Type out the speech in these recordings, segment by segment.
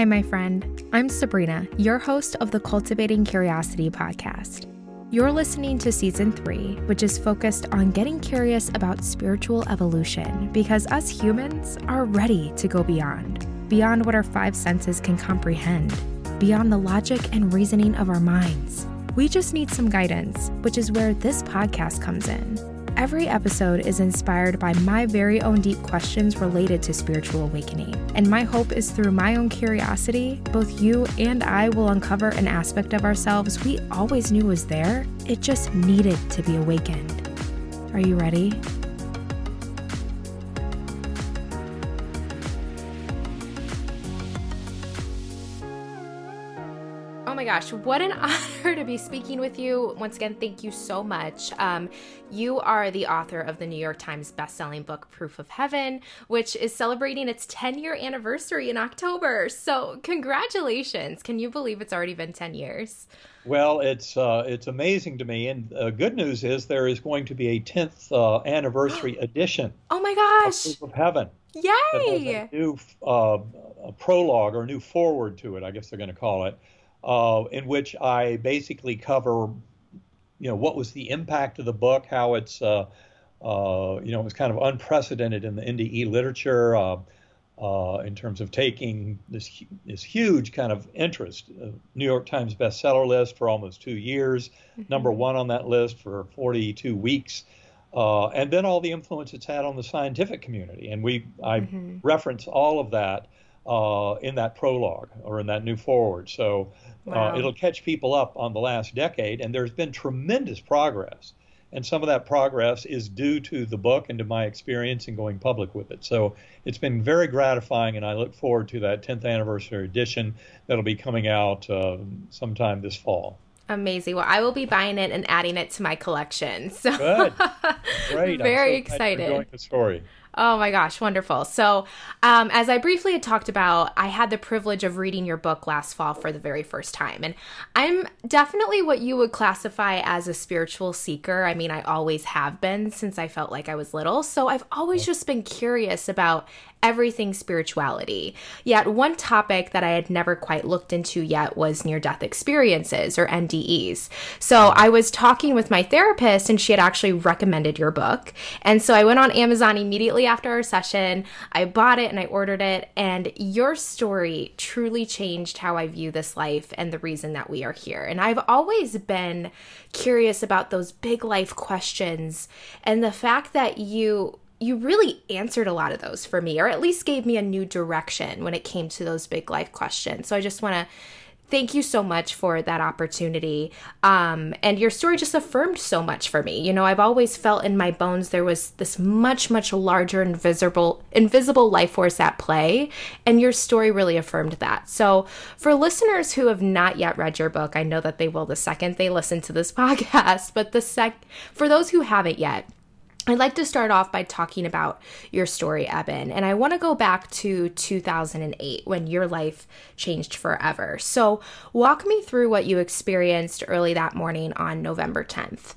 Hi, my friend. I'm Sabrina, your host of the Cultivating Curiosity podcast. You're listening to season three, which is focused on getting curious about spiritual evolution because us humans are ready to go beyond, beyond what our five senses can comprehend, beyond the logic and reasoning of our minds. We just need some guidance, which is where this podcast comes in. Every episode is inspired by my very own deep questions related to spiritual awakening. And my hope is through my own curiosity, both you and I will uncover an aspect of ourselves we always knew was there. It just needed to be awakened. Are you ready? Oh my gosh, what an honor to be speaking with you. Once again, thank you so much. Um, you are the author of the New York Times bestselling book, Proof of Heaven, which is celebrating its 10 year anniversary in October. So, congratulations. Can you believe it's already been 10 years? Well, it's uh, it's amazing to me, and uh, good news is there is going to be a tenth uh, anniversary edition. Oh my gosh! Of, of Heaven. Yay! a new uh, a prologue or a new forward to it, I guess they're going to call it, uh, in which I basically cover, you know, what was the impact of the book, how it's, uh, uh, you know, it was kind of unprecedented in the NDE literature uh, uh, in terms of taking this this huge kind of interest. Uh, New York Times bestseller list for almost two years, mm-hmm. number one on that list for 42 weeks. and then all the influence it's had on the scientific community, and we I mm-hmm. reference all of that in that prologue or in that new forward. So uh, wow. Uh, it'll catch people up on the last decade, and there's been tremendous progress. And some of that progress is due to the book and to my experience in going public with it. So it's been very gratifying, and I look forward to that 10th anniversary edition that'll be coming out uh, sometime this fall. Amazing. Well, I will be buying it and adding it to my collection. So good, great. Very so excited. The story. Oh my gosh, wonderful. So, um, as I briefly had talked about, I had the privilege of reading your book last fall for the very first time. And I'm definitely what you would classify as a spiritual seeker. I mean, I always have been since I felt like I was little. So, I've always just been curious about everything spirituality. Yet, one topic that I had never quite looked into yet was near death experiences or NDEs. So, I was talking with my therapist, and she had actually recommended your book. And so, I went on Amazon immediately after our session. I bought it and I ordered it. And your story truly changed how I view this life and the reason that we are here. And I've always been curious about those big life questions and the fact that you you really answered a lot of those for me, or at least gave me a new direction when it came to those big life questions. So I just want to thank you so much for that opportunity. Um, and your story just affirmed so much for me. You know, I've always felt in my bones there was this much, much larger invisible, invisible life force at play, and your story really affirmed that. So, for listeners who have not yet read your book, I know that they will the second they listen to this podcast. But the sec, for those who haven't yet I'd like to start off by talking about your story, Eben. And I want to go back to 2008 when your life changed forever. So, walk me through what you experienced early that morning on November 10th.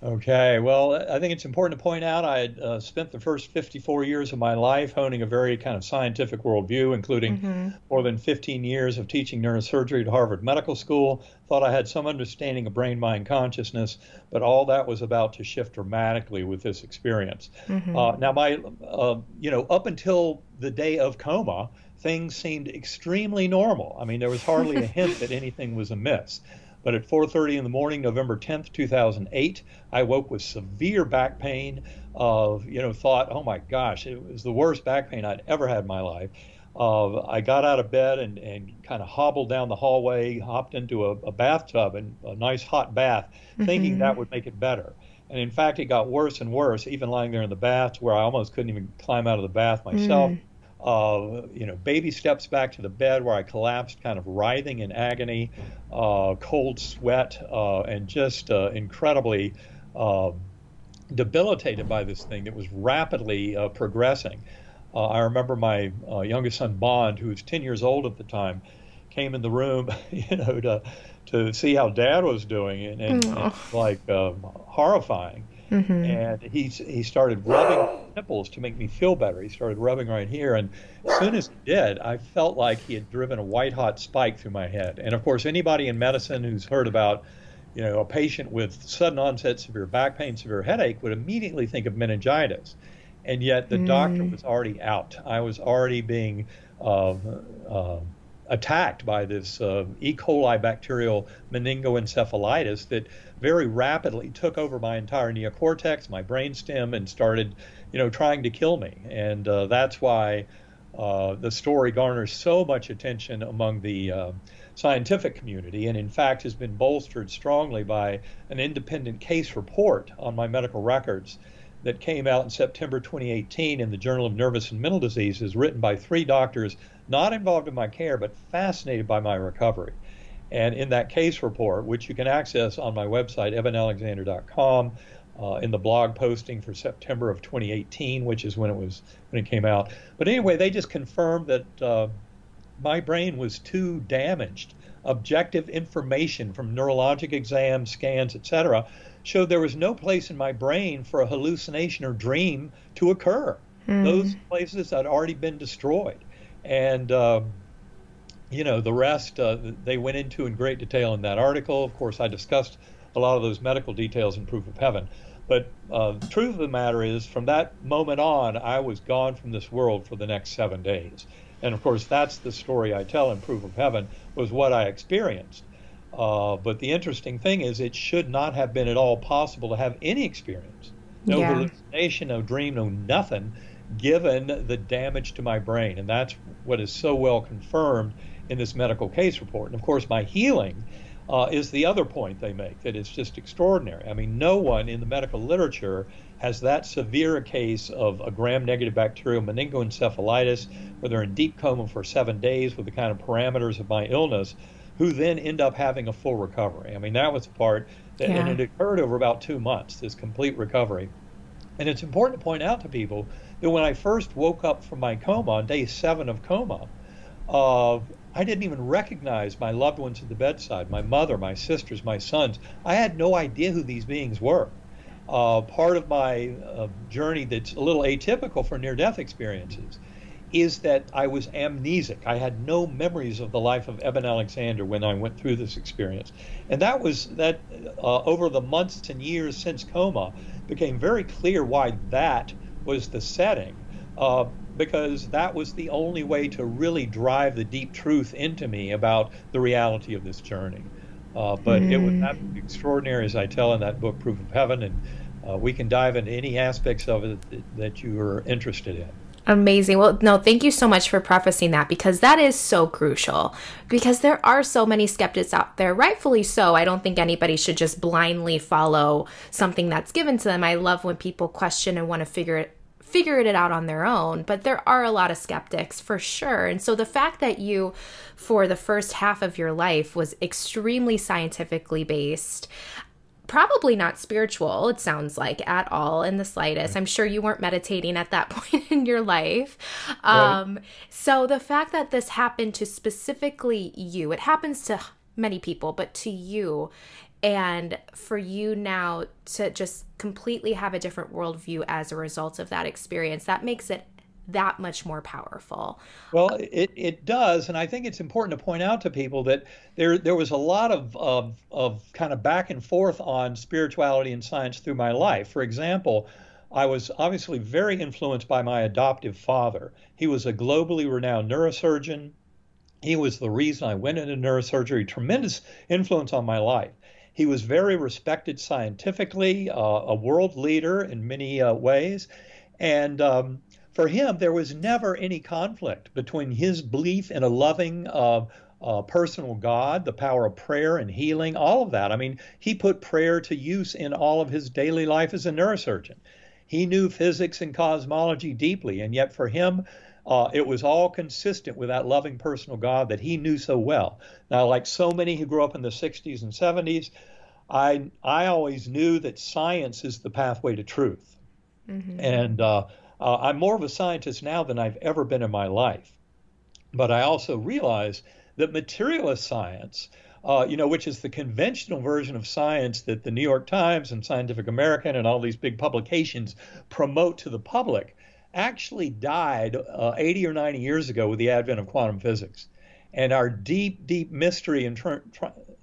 Okay, well, I think it's important to point out I had uh, spent the first 54 years of my life honing a very kind of scientific worldview, including mm-hmm. more than 15 years of teaching neurosurgery at Harvard Medical School. Thought I had some understanding of brain mind consciousness, but all that was about to shift dramatically with this experience. Mm-hmm. Uh, now, my, uh, you know, up until the day of coma, things seemed extremely normal. I mean, there was hardly a hint that anything was amiss. But at 4:30 in the morning, November 10th, 2008, I woke with severe back pain. Of you know, thought, oh my gosh, it was the worst back pain I'd ever had in my life. Uh, I got out of bed and, and kind of hobbled down the hallway, hopped into a, a bathtub and a nice hot bath, mm-hmm. thinking that would make it better. And in fact, it got worse and worse, even lying there in the bath, where I almost couldn't even climb out of the bath myself. Mm uh, you know, baby steps back to the bed where I collapsed, kind of writhing in agony, uh, cold sweat, uh, and just uh, incredibly uh, debilitated by this thing that was rapidly uh, progressing. I remember my youngest son, Bond, who was 10 years old at the time, came in the room, you know, to to see how Dad was doing, and, and, and like horrifying. Mm-hmm. And he he started rubbing nipples to make me feel better. He started rubbing right here, and as soon as he did, I felt like he had driven a white hot spike through my head. And of course, anybody in medicine who's heard about you know, a patient with sudden onset severe back pain, severe headache would immediately think of meningitis. And yet the mm. doctor was already out. I was already being uh, uh, attacked by this uh, E. coli bacterial meningoencephalitis that very rapidly took over my entire neocortex, my brainstem, and started, you know, trying to kill me. And uh, that's why uh, the story garners so much attention among the uh, scientific community, and in fact has been bolstered strongly by an independent case report on my medical records that came out in September 2018 in the Journal of Nervous and Mental Diseases, written by three doctors not involved in my care but fascinated by my recovery. And in that case report, which you can access on my website, ebenalexander.com, uh, in the blog posting for September of 2018, which is when it was when it came out. But anyway, they just confirmed that uh, my brain was too damaged. Objective information from neurologic exams, scans, etc., showed there was no place in my brain for a hallucination or dream to occur. Mm. Those places had already been destroyed. And, uh, you know, the rest uh, they went into in great detail in that article. Of course, I discussed a lot of those medical details in Proof of Heaven. But uh, the truth of the matter is, from that moment on, I was gone from this world for the next seven days. And of course, that's the story I tell in Proof of Heaven, was what I experienced. Uh, but the interesting thing is, it should not have been at all possible to have any experience. No yeah. hallucination, no dream, no nothing, given the damage to my brain. And that's what is so well confirmed in this medical case report. And of course, my healing uh, is the other point they make that it's just extraordinary. I mean, no one in the medical literature has that severe a case of a gram-negative bacterial meningoencephalitis, where they're in deep coma for seven days with the kind of parameters of my illness, who then end up having a full recovery. I mean, that was the part that, yeah. and it occurred over about two months, this complete recovery. And it's important to point out to people that when I first woke up from my coma on day seven of coma, uh, I didn't even recognize my loved ones at the bedside, my mother, my sisters, my sons. I had no idea who these beings were. Uh, part of my uh, journey that's a little atypical for near death experiences is that I was amnesic. I had no memories of the life of Eben Alexander when I went through this experience. And that was that uh, over the months and years since coma became very clear why that was the setting. Because that was the only way to really drive the deep truth into me about the reality of this journey. Uh, but mm. it was absolutely extraordinary, as I tell in that book, Proof of Heaven, and uh, we can dive into any aspects of it that, that you are interested in. Amazing. Well, no, thank you so much for prefacing that because that is so crucial. Because there are so many skeptics out there, rightfully so. I don't think anybody should just blindly follow something that's given to them. I love when people question and want to figure it figured it out on their own, but there are a lot of skeptics for sure. And so the fact that you, for the first half of your life, was extremely scientifically based, probably not spiritual, it sounds like, at all in the slightest. I'm sure you weren't meditating at that point in your life. Um, right. So the fact that this happened to specifically you, it happens to many people, but to you, and for you now to just completely have a different worldview as a result of that experience that makes it that much more powerful. Well, it, it does, and I think it's important to point out to people that there there was a lot of, of of kind of back and forth on spirituality and science through my life. For example, I was obviously very influenced by my adoptive father. He was a globally renowned neurosurgeon. He was the reason I went into neurosurgery, tremendous influence on my life. He was very respected scientifically, uh, a world leader in many uh, ways. And um, for him, there was never any conflict between his belief in a loving, uh, uh, personal God, the power of prayer and healing, all of that. I mean, he put prayer to use in all of his daily life as a neurosurgeon. He knew physics and cosmology deeply, and yet for him, uh, it was all consistent with that loving personal God that he knew so well. Now, like so many who grew up in the 60s and 70s, I I always knew that science is the pathway to truth, mm-hmm. and uh, uh, I'm more of a scientist now than I've ever been in my life. But I also realize that materialist science uh, you know, which is the conventional version of science that the New York Times and Scientific American and all these big publications promote to the public, actually died uh, 80 or 90 years ago with the advent of quantum physics. And our deep, deep mystery in, tr-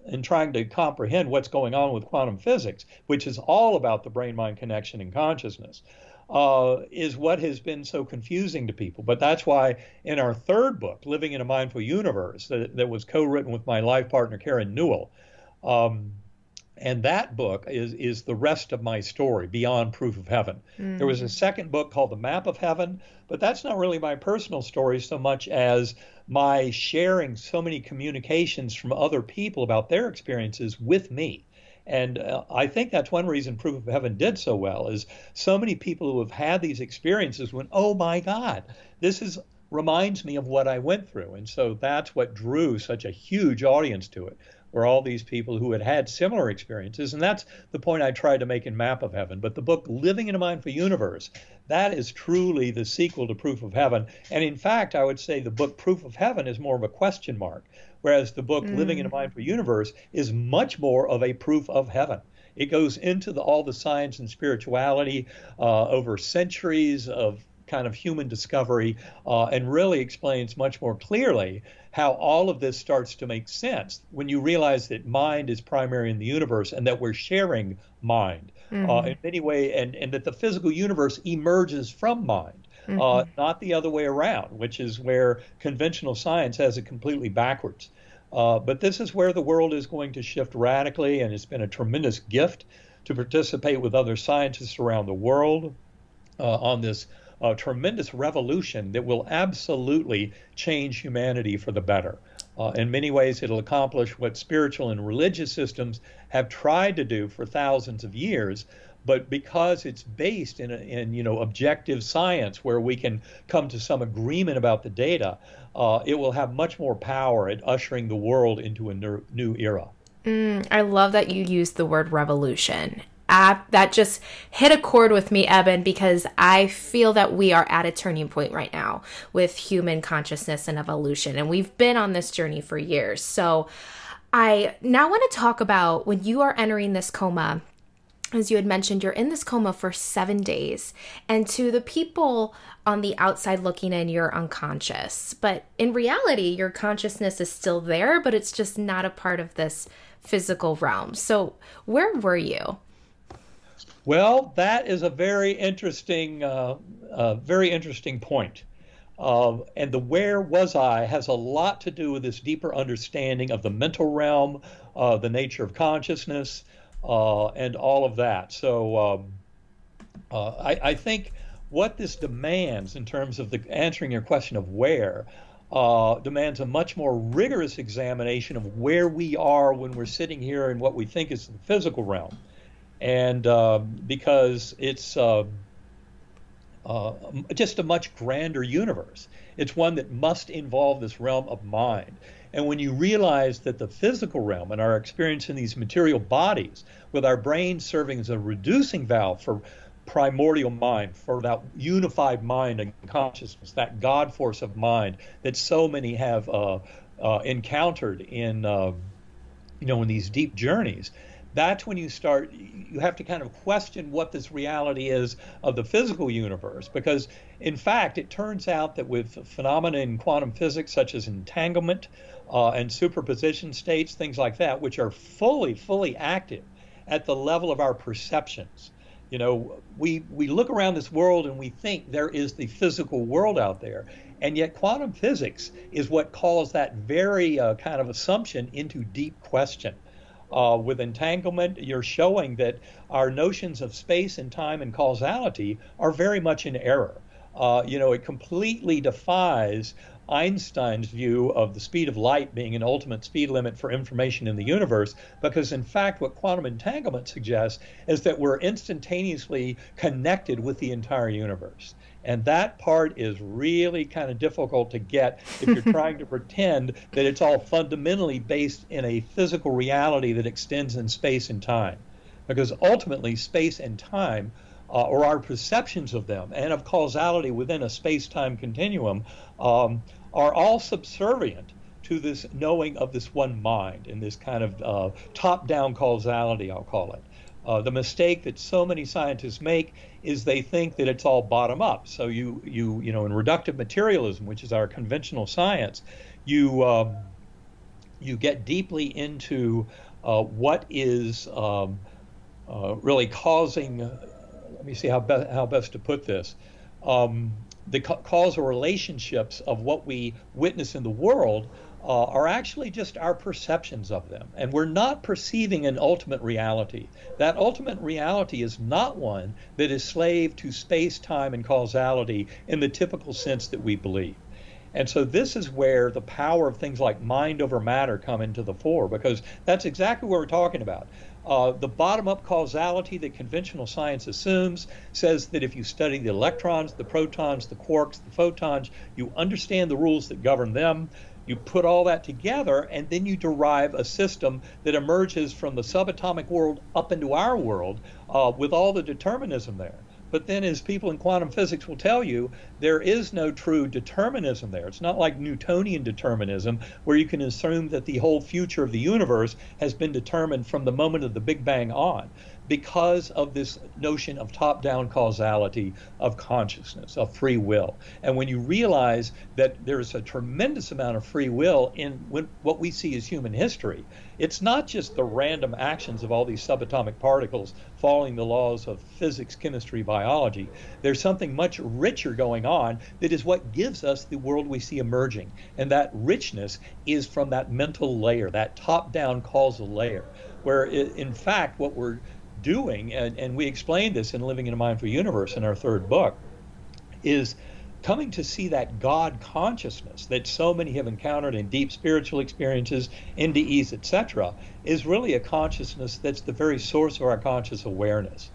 in trying to comprehend what's going on with quantum physics, which is all about the brain mind connection and consciousness, uh, is what has been so confusing to people. But that's why in our third book, Living in a Mindful Universe, that, that was co written with my life partner, Karen Newell, um, and that book is, is the rest of my story, Beyond Proof of Heaven. Mm. There was a second book called The Map of Heaven, but that's not really my personal story so much as my sharing so many communications from other people about their experiences with me. And uh, I think that's one reason Proof of Heaven did so well is so many people who have had these experiences went, "Oh my God, this is reminds me of what I went through." And so that's what drew such a huge audience to it were all these people who had had similar experiences. And that's the point I tried to make in Map of Heaven. But the book Living in a Mindful Universe, that is truly the sequel to Proof of Heaven. And in fact, I would say the book Proof of Heaven is more of a question mark, whereas the book mm. Living in a Mindful Universe is much more of a proof of heaven. It goes into the, all the science and spirituality uh, over centuries of kind of human discovery uh, and really explains much more clearly how all of this starts to make sense when you realize that mind is primary in the universe and that we're sharing mind uh, mm-hmm. uh, in many ways, and, and that the physical universe emerges from mind. Uh, mm-hmm. Uh, not the other way around, which is where conventional science has it completely backwards. Uh, but this is where the world is going to shift radically, and it's been a tremendous gift to participate with other scientists around the world uh, on this a tremendous revolution that will absolutely change humanity for the better. Uh, in many ways, it'll accomplish what spiritual and religious systems have tried to do for thousands of years. But because it's based in, a, in you know objective science, where we can come to some agreement about the data, uh, it will have much more power at ushering the world into a new new era. Mm, I love that you used the word revolution that just hit a chord with me, Eben, because I feel that we are at a turning point right now with human consciousness and evolution. And we've been on this journey for years. So I now want to talk about when you are entering this coma. As you had mentioned, you're in this coma for seven days. And to the people on the outside looking in, you're unconscious. But in reality, your consciousness is still there, but it's just not a part of this physical realm. So, where were you? Well, that is a very interesting, uh, uh, very interesting point. Uh, and the where was I has a lot to do with this deeper understanding of the mental realm, uh, the nature of consciousness, uh, and all of that. So um, uh, I, I, think what this demands in terms of the answering your question of where demands a much more rigorous examination of where we are when we're sitting here in what we think is the physical realm and uh, because it's uh, uh, just a much grander universe. It's one that must involve this realm of mind. And when you realize that the physical realm and our experience in these material bodies, with our brain serving as a reducing valve for primordial mind, for that unified mind and consciousness, that God force of mind that so many have uh, uh, encountered in, uh, you know, in these deep journeys, that's when you start you have to kind of question what this reality is of the physical universe because in fact it turns out that with phenomena in quantum physics such as entanglement uh, and superposition states things like that which are fully fully active at the level of our perceptions you know we we look around this world and we think there is the physical world out there. And yet quantum physics is what calls that very uh, kind of assumption into deep question uh, with entanglement, you're showing that our notions of space and time and causality are very much in error. Uh, you know, it completely defies Einstein's view of the speed of light being an ultimate speed limit for information in the universe, because in fact, what quantum entanglement suggests is that we're instantaneously connected with the entire universe. And that part is really kind of difficult to get if you're trying to pretend that it's all fundamentally based in a physical reality that extends in space and time. Because ultimately, space and time, uh, or our perceptions of them and of causality within a space time continuum, um, are all subservient to this knowing of this one mind and this kind of uh, top down causality, I'll call it. Uh, the mistake that so many scientists make is they think that it's all bottom up. So you you you know in reductive materialism, which is our conventional science, you um, you get deeply into uh, what is um, uh, really causing. Uh, let me see how be- how best to put this. Um, the ca- causal relationships of what we witness in the world uh, are actually just our perceptions of them. And we're not perceiving an ultimate reality. That ultimate reality is not one that is slave to space, time, and causality in the typical sense that we believe. And so this is where the power of things like mind over matter come into the fore, because that's exactly what we're talking about. Uh, the bottom up causality that conventional science assumes says that if you study the electrons, the protons, the quarks, the photons, you understand the rules that govern them. You put all that together, and then you derive a system that emerges from the subatomic world up into our world uh, with all the determinism there. But then, as people in quantum physics will tell you, there is no true determinism there. It's not like Newtonian determinism, where you can assume that the whole future of the universe has been determined from the moment of the Big Bang on because of this notion of top down causality of consciousness, of free will. And when you realize that there's a tremendous amount of free will in what we see as human history, it's not just the random actions of all these subatomic particles following the laws of physics, chemistry, biology. There's something much richer going on that is what gives us the world we see emerging. And that richness is from that mental layer, that top down causal layer, where in fact, what we're doing, and, and we explain this in Living in a Mindful Universe in our third book, is coming to see that God consciousness that so many have encountered in deep spiritual experiences, NDEs, etc., is really a consciousness that's the very source of our conscious awareness.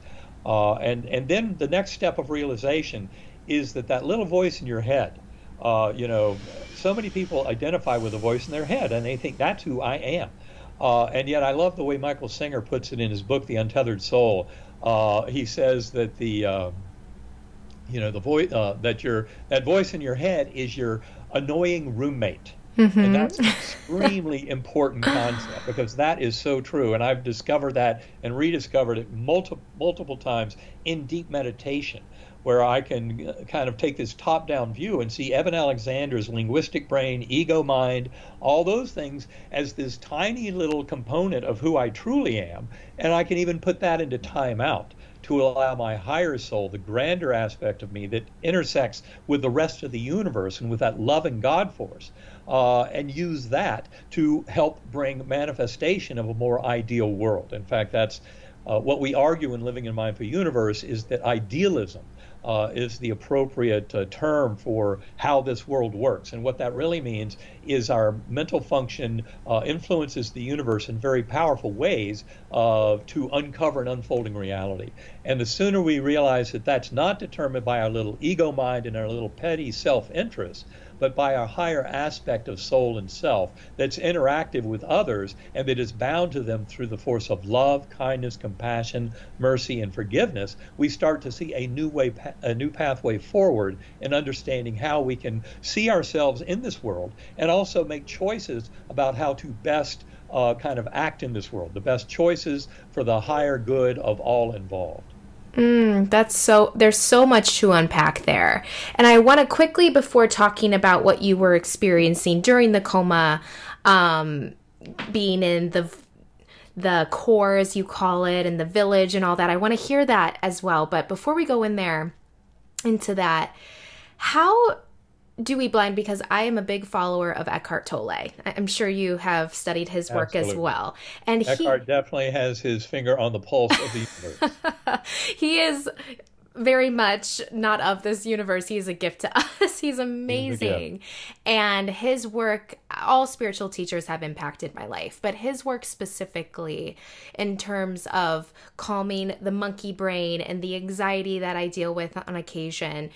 Uh, and and then the next step of realization is that that little voice in your head, uh, you know, so many people identify with a voice in their head and they think that's who I am. Uh, and yet, I love the way Michael Singer puts it in his book, The Untethered Soul. Uh, he says that the uh, you know the voice uh, that your that voice in your head is your annoying roommate. Mm-hmm. And that's an extremely important concept because that is so true. And I've discovered that and rediscovered it multiple multiple times in deep meditation where I can uh, kind of take this top down view and see Eben Alexander's linguistic brain, ego mind, all those things as this tiny little component of who I truly am. And I can even put that into timeout to allow my higher soul, the grander aspect of me that intersects with the rest of the universe and with that loving God force, uh, and use that to help bring manifestation of a more ideal world. In fact, that's uh, what we argue in Living in Mindful Universe is that idealism uh, is the appropriate uh, term for how this world works. And what that really means is our mental function uh, influences the universe in very powerful ways uh, to uncover an unfolding reality. And the sooner we realize that that's not determined by our little ego mind and our little petty self interest, but by our higher aspect of soul and self that's interactive with others and that is bound to them through the force of love, kindness, compassion, mercy, and forgiveness, we start to see a new way, a new pathway forward in understanding how we can see ourselves in this world and also make choices about how to best uh, kind of act in this world, the best choices for the higher good of all involved. Mm, that's so, there's so much to unpack there. And I want to quickly, before talking about what you were experiencing during the coma, um, being in the the core as you call it and the village and all that i want to hear that as well but before we go in there into that how do we blind because I am a big follower of Eckhart Tolle. I'm sure you have studied his work Absolutely. as well. And Eckhart he, definitely has his finger on the pulse of the universe. he is very much not of this universe. He's a gift to us. He's amazing. And his work, all spiritual teachers have impacted my life, but his work specifically in terms of calming the monkey brain and the anxiety that I deal with on occasion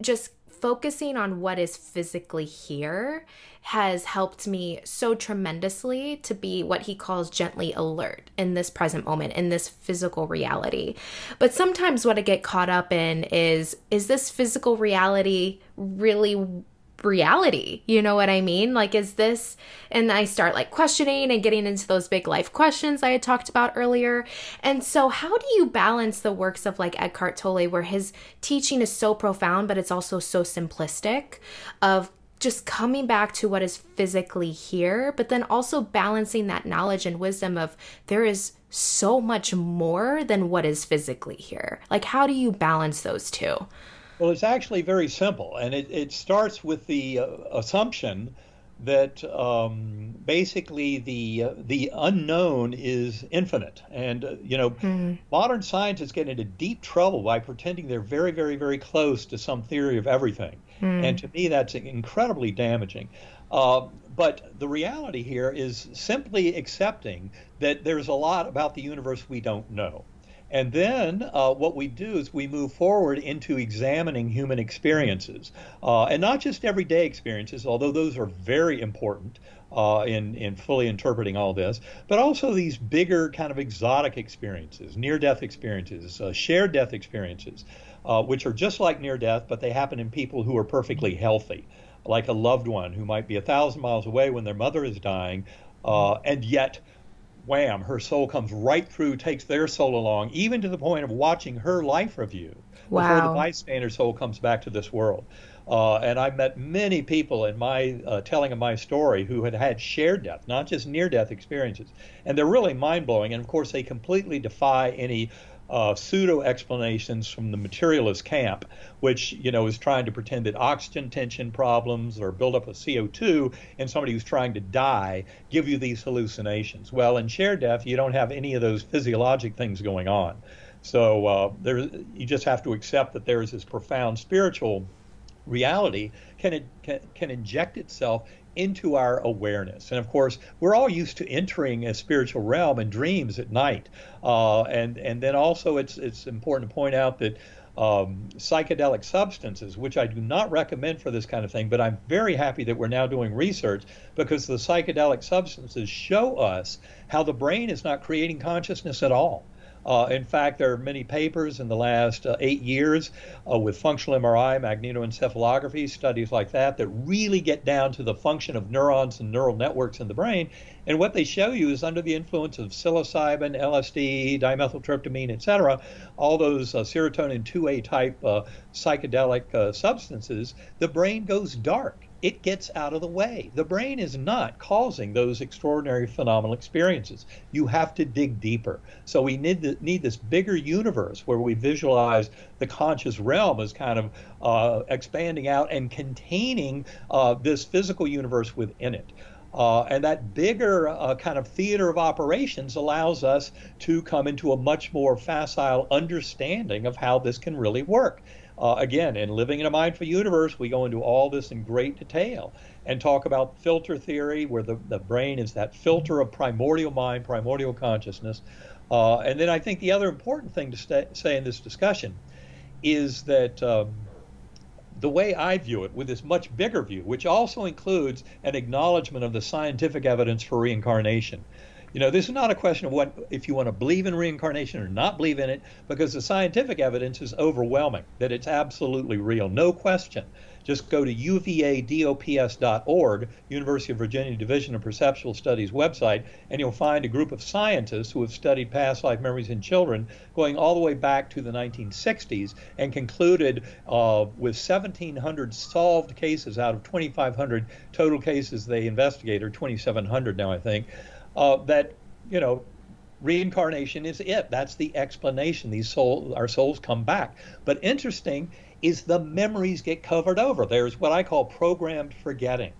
just focusing on what is physically here has helped me so tremendously to be what he calls gently alert in this present moment, in this physical reality. But sometimes what I get caught up in is is this physical reality really reality. You know what I mean? Like, is this, and I start like questioning and getting into those big life questions I had talked about earlier. And so, how do you balance the works of like Eckhart Tolle, where his teaching is so profound, but it's also so simplistic, of just coming back to what is physically here, but then also balancing that knowledge and wisdom of there is so much more than what is physically here. Like, how do you balance those two? Well, it's actually very simple, and it, it starts with the uh, assumption that um, basically the uh, the unknown is infinite, and uh, you know, mm-hmm. modern scientists get into deep trouble by pretending they're very, very, very close to some theory of everything, mm. and to me, that's incredibly damaging. Uh, but the reality here is simply accepting that there's a lot about the universe we don't know. And then uh, what we do is we move forward into examining human experiences, uh, and not just everyday experiences, although those are very important uh, in in fully interpreting all this, but also these bigger kind of exotic experiences, near-death experiences, uh, shared death experiences, uh, which are just like near death, but they happen in people who are perfectly healthy, like a loved one who might be a thousand miles away when their mother is dying, uh, and yet wham, her soul comes right through, takes their soul along, even to the point of watching her life review wow. before the bystander soul comes back to this world. Uh, and I've met many people in my uh, telling of my story who had had shared death, not just near death experiences. And they're really mind blowing. And of course, they completely defy any uh, pseudo explanations from the materialist camp, which you know is trying to pretend that oxygen tension problems or buildup of CO2 in somebody who's trying to die give you these hallucinations. Well, in shared death, you don't have any of those physiologic things going on. So uh, there, you just have to accept that there is this profound spiritual reality can, can, can inject itself into our awareness. And of course, we're all used to entering a spiritual realm in dreams at night. Uh, and and then also, it's it's important to point out that. Um, psychedelic substances, which I do not recommend for this kind of thing, but I'm very happy that we're now doing research because the psychedelic substances show us how the brain is not creating consciousness at all. Uh, in fact, there are many papers in the last uh, eight years uh, with functional MRI, magnetoencephalography, studies like that, that really get down to the function of neurons and neural networks in the brain. And what they show you is under the influence of psilocybin, LSD, dimethyltryptamine, etc., all those uh, serotonin 2A type uh, psychedelic uh, substances, the brain goes dark it gets out of the way. The brain is not causing those extraordinary phenomenal experiences. You have to dig deeper. So we need to, need this bigger universe where we visualize the conscious realm as kind of uh, expanding out and containing uh, this physical universe within it. Uh, and that bigger uh, kind of theater of operations allows us to come into a much more facile understanding of how this can really work. Uh, again, in Living in a Mindful Universe, we go into all this in great detail and talk about filter theory, where the, the brain is that filter of primordial mind, primordial consciousness. Uh, and then I think the other important thing to stay, say in this discussion is that um, the way I view it, with this much bigger view, which also includes an acknowledgement of the scientific evidence for reincarnation. You know, this is not a question of what if you want to believe in reincarnation or not believe in it, because the scientific evidence is overwhelming that it's absolutely real, no question. Just go to uvadops.org, University of Virginia Division of Perceptual Studies website, and you'll find a group of scientists who have studied past life memories in children going all the way back to the 1960s and concluded uh, with 1,700 solved cases out of 2,500 total cases they investigated, or 2,700 now, I think uh, that you know reincarnation is it. That's the explanation. These soul, our souls come back. But interesting is the memories get covered over. There's what I call programmed forgetting,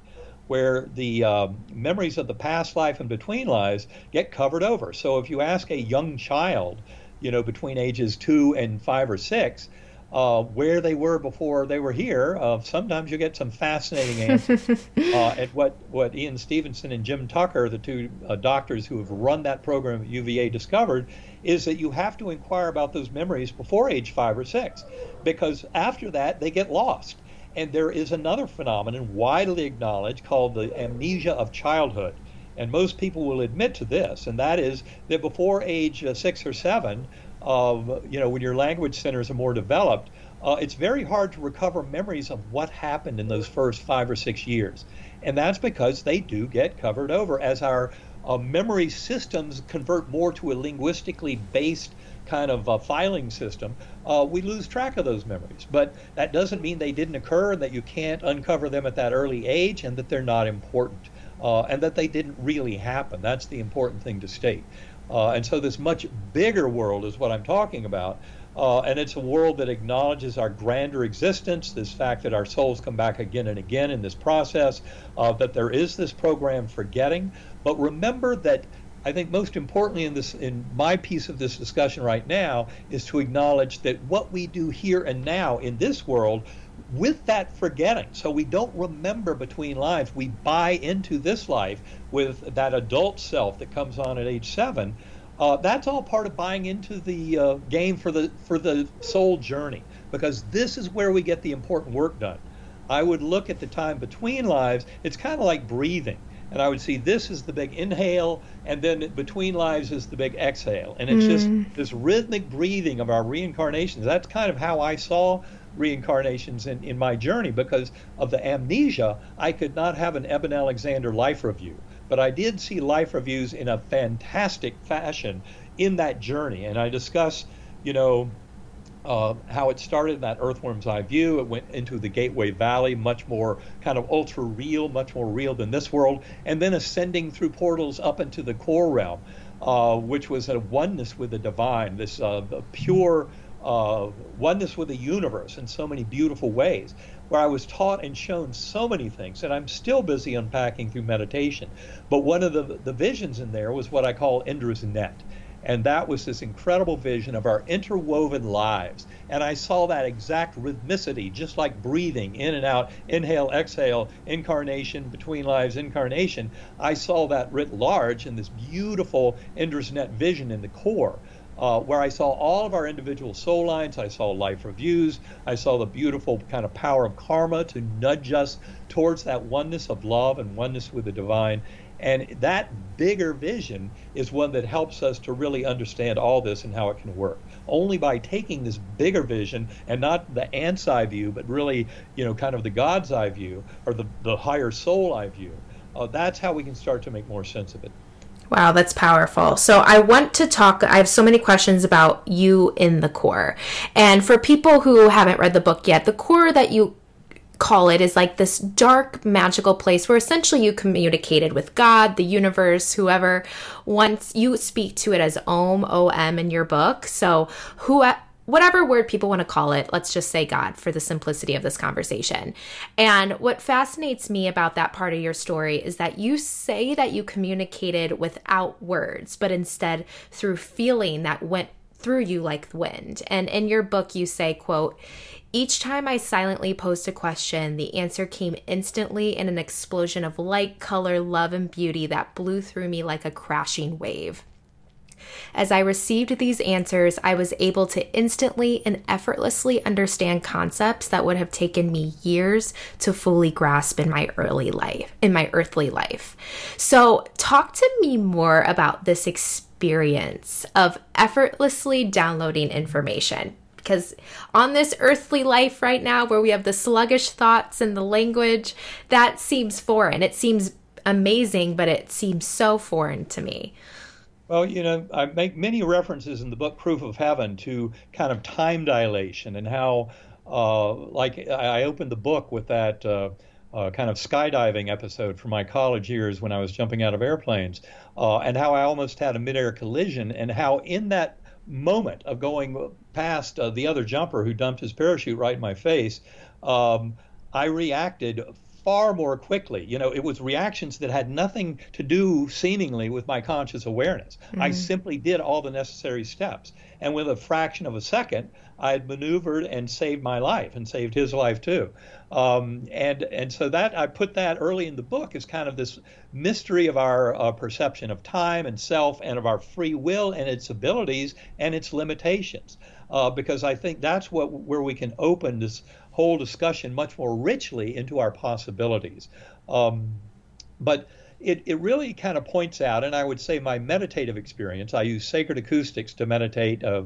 where the uh, memories of the past life and between lives get covered over. So if you ask a young child, you know, between ages two and five or six, uh, where they were before they were here, uh, sometimes you get some fascinating answers. uh, and what, what Ian Stevenson and Jim Tucker, the two uh, doctors who have run that program at UVA, discovered is that you have to inquire about those memories before age five or six, because after that they get lost. And there is another phenomenon widely acknowledged called the amnesia of childhood. And most people will admit to this, and that is that before age uh, six or seven, of you know when your language centers are more developed, uh, it's very hard to recover memories of what happened in those first five or six years. And that's because they do get covered over as our uh, memory systems convert more to a linguistically based kind of uh, filing system, uh, we lose track of those memories. But that doesn't mean they didn't occur, and that you can't uncover them at that early age, and that they're not important, uh, and that they didn't really happen. That's the important thing to state. Uh, and so, this much bigger world is what I'm talking about. Uh, and it's a world that acknowledges our grander existence, this fact that our souls come back again and again in this process, uh, that there is this program for getting. But remember that I think most importantly in this in my piece of this discussion right now is to acknowledge that what we do here and now in this world with that forgetting so we don't remember between lives we buy into this life with that adult self that comes on at age 7 uh, that's all part of buying into the uh, game for the for the soul journey because this is where we get the important work done i would look at the time between lives it's kind of like breathing and I would see this is the big inhale, and then between lives is the big exhale. And it's mm. just this rhythmic breathing of our reincarnations. That's kind of how I saw reincarnations in, in my journey because of the amnesia. I could not have an Eben Alexander life review, but I did see life reviews in a fantastic fashion in that journey. And I discuss, you know, uh, how it started in that earthworm's eye view. It went into the Gateway Valley, much more kind of ultra real, much more real than this world, and then ascending through portals up into the core realm, uh, which was a oneness with the divine, this uh, pure uh, oneness with the universe in so many beautiful ways, where I was taught and shown so many things, and I'm still busy unpacking through meditation. But one of the, the visions in there was what I call Indra's net and that was this incredible vision of our interwoven lives. And I saw that exact rhythmicity, just like breathing in and out, inhale, exhale, incarnation, between lives, incarnation. I saw that writ large in this beautiful Indra's Net vision in the core. Uh, where I saw all of our individual soul lines. I saw life reviews. I saw the beautiful kind of power of karma to nudge us towards that oneness of love and oneness with the divine. And that bigger vision is one that helps us to really understand all this and how it can work. Only by taking this bigger vision and not the ant's eye view, but really, you know, kind of the God's eye view or the, the higher soul eye view, uh, that's how we can start to make more sense of it. Wow, that's powerful. So I want to talk, I have so many questions about you in the core. And for people who haven't read the book yet, the core that you call it is like this dark magical place where essentially you communicated with God, the universe, whoever. Once you speak to it as Om, O M in your book. So who whatever word people want to call it, let's just say God for the simplicity of this conversation. And what fascinates me about that part of your story is that you say that you communicated without words, but instead through feeling that went through you like wind. And in your book you say, quote, each time I silently posed a question, the answer came instantly in an explosion of light, color, love, and beauty that blew through me like a crashing wave. As I received these answers, I was able to instantly and effortlessly understand concepts that would have taken me years to fully grasp in my early life, in my earthly life. So, talk to me more about this experience of effortlessly downloading information. Because on this earthly life right now where we have the sluggish thoughts and the language that seems foreign. It seems amazing but it seems so foreign to me well you know i make many references in the book proof of heaven to kind of time dilation and how uh, like i opened the book with that uh, uh, kind of skydiving episode from my college years when I was jumping out of airplanes, uh, and how I almost had a midair collision, and how in that moment of going past uh, the other jumper who dumped his parachute right in my face, um, I reacted far more quickly. You know, it was reactions that had nothing to do seemingly with my conscious awareness. Mm-hmm. I simply did all the necessary steps. And with a fraction of a second, I had maneuvered and saved my life and saved his life too. Um, and and so that I put that early in the book as kind of this mystery of our uh, perception of time and self and of our free will and its abilities and its limitations. Uh, because I think that's what where we can open this whole discussion much more richly into our possibilities. Um, but it, it really kind of points out, and I would say my meditative experience, I use sacred acoustics to meditate. Uh,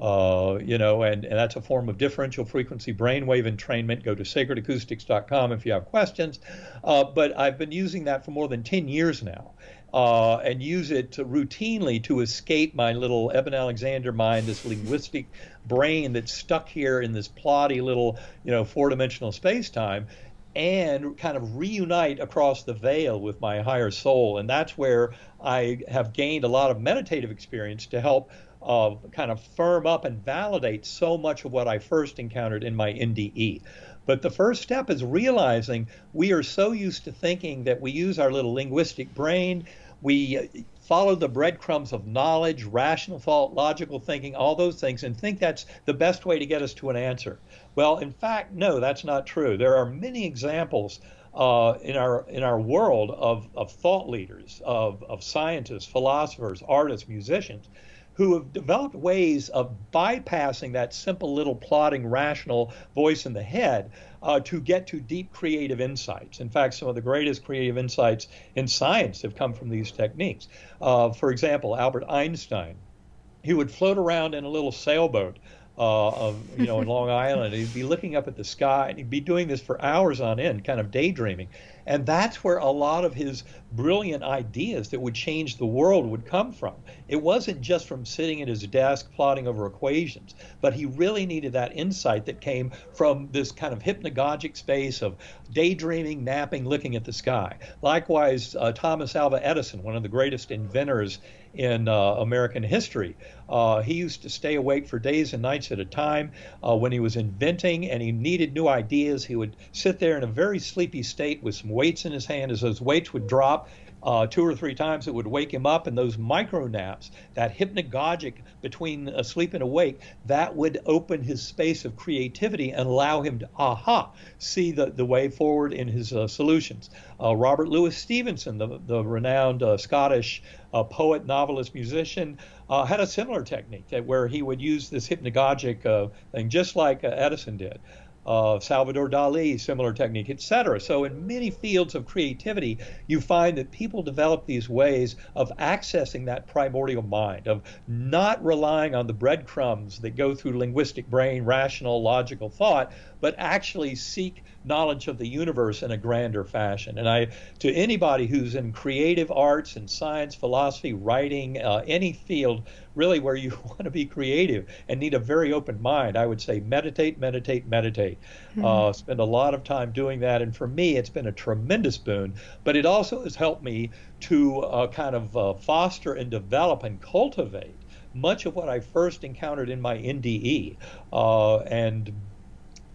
Uh, you know, and, and that's a form of differential frequency brainwave entrainment. Go to sacredacoustics.com if you have questions. Uh, but I've been using that for more than 10 years now. Uh, and use it to routinely to escape my little Eben Alexander mind, this linguistic brain that's stuck here in this plotty little, you know, four-dimensional space-time, and kind of reunite across the veil with my higher soul. And that's where I have gained a lot of meditative experience to help uh, kind of firm up and validate so much of what I first encountered in my NDE. But the first step is realizing we are so used to thinking that we use our little linguistic brain, we follow the breadcrumbs of knowledge, rational thought, logical thinking, all those things, and think that's the best way to get us to an answer. Well, in fact, no, that's not true. There are many examples uh, in our in our world of, of thought leaders, of, of scientists, philosophers, artists, musicians who have developed ways of bypassing that simple little plotting rational voice in the head uh, to get to deep creative insights. In fact, some of the greatest creative insights in science have come from these techniques. Uh, for example, Albert Einstein, he would float around in a little sailboat uh, of you know in Long Island. He'd be looking up at the sky, and he'd be doing this for hours on end, kind of daydreaming. And that's where a lot of his brilliant ideas that would change the world would come from. It wasn't just from sitting at his desk plotting over equations, but he really needed that insight that came from this kind of hypnagogic space of daydreaming, napping, looking at the sky. Likewise, uh, Thomas Alva Edison, one of the greatest inventors in uh, American history. Uh, he used to stay awake for days and nights at a time uh, when he was inventing and he needed new ideas. He would sit there in a very sleepy state with some weights in his hand. As those weights would drop, uh, two or three times it would wake him up and those micro naps that hypnagogic between asleep and awake that would open his space of creativity and allow him to aha see the, the way forward in his uh, solutions. Uh, robert louis stevenson the, the renowned uh, scottish uh, poet novelist musician uh, had a similar technique that where he would use this hypnagogic thing just like edison did uh, Salvador Dali, similar technique, etc. So, in many fields of creativity, you find that people develop these ways of accessing that primordial mind, of not relying on the breadcrumbs that go through linguistic brain, rational, logical thought, but actually seek knowledge of the universe in a grander fashion. And I, to anybody who's in creative arts and science, philosophy, writing, uh, any field really where you want to be creative and need a very open mind, I would say meditate, meditate, meditate. Mm-hmm. Uh, spend a lot of time doing that. And for me, it's been a tremendous boon, but it also has helped me to uh, kind of uh, foster and develop and cultivate much of what I first encountered in my NDE uh, and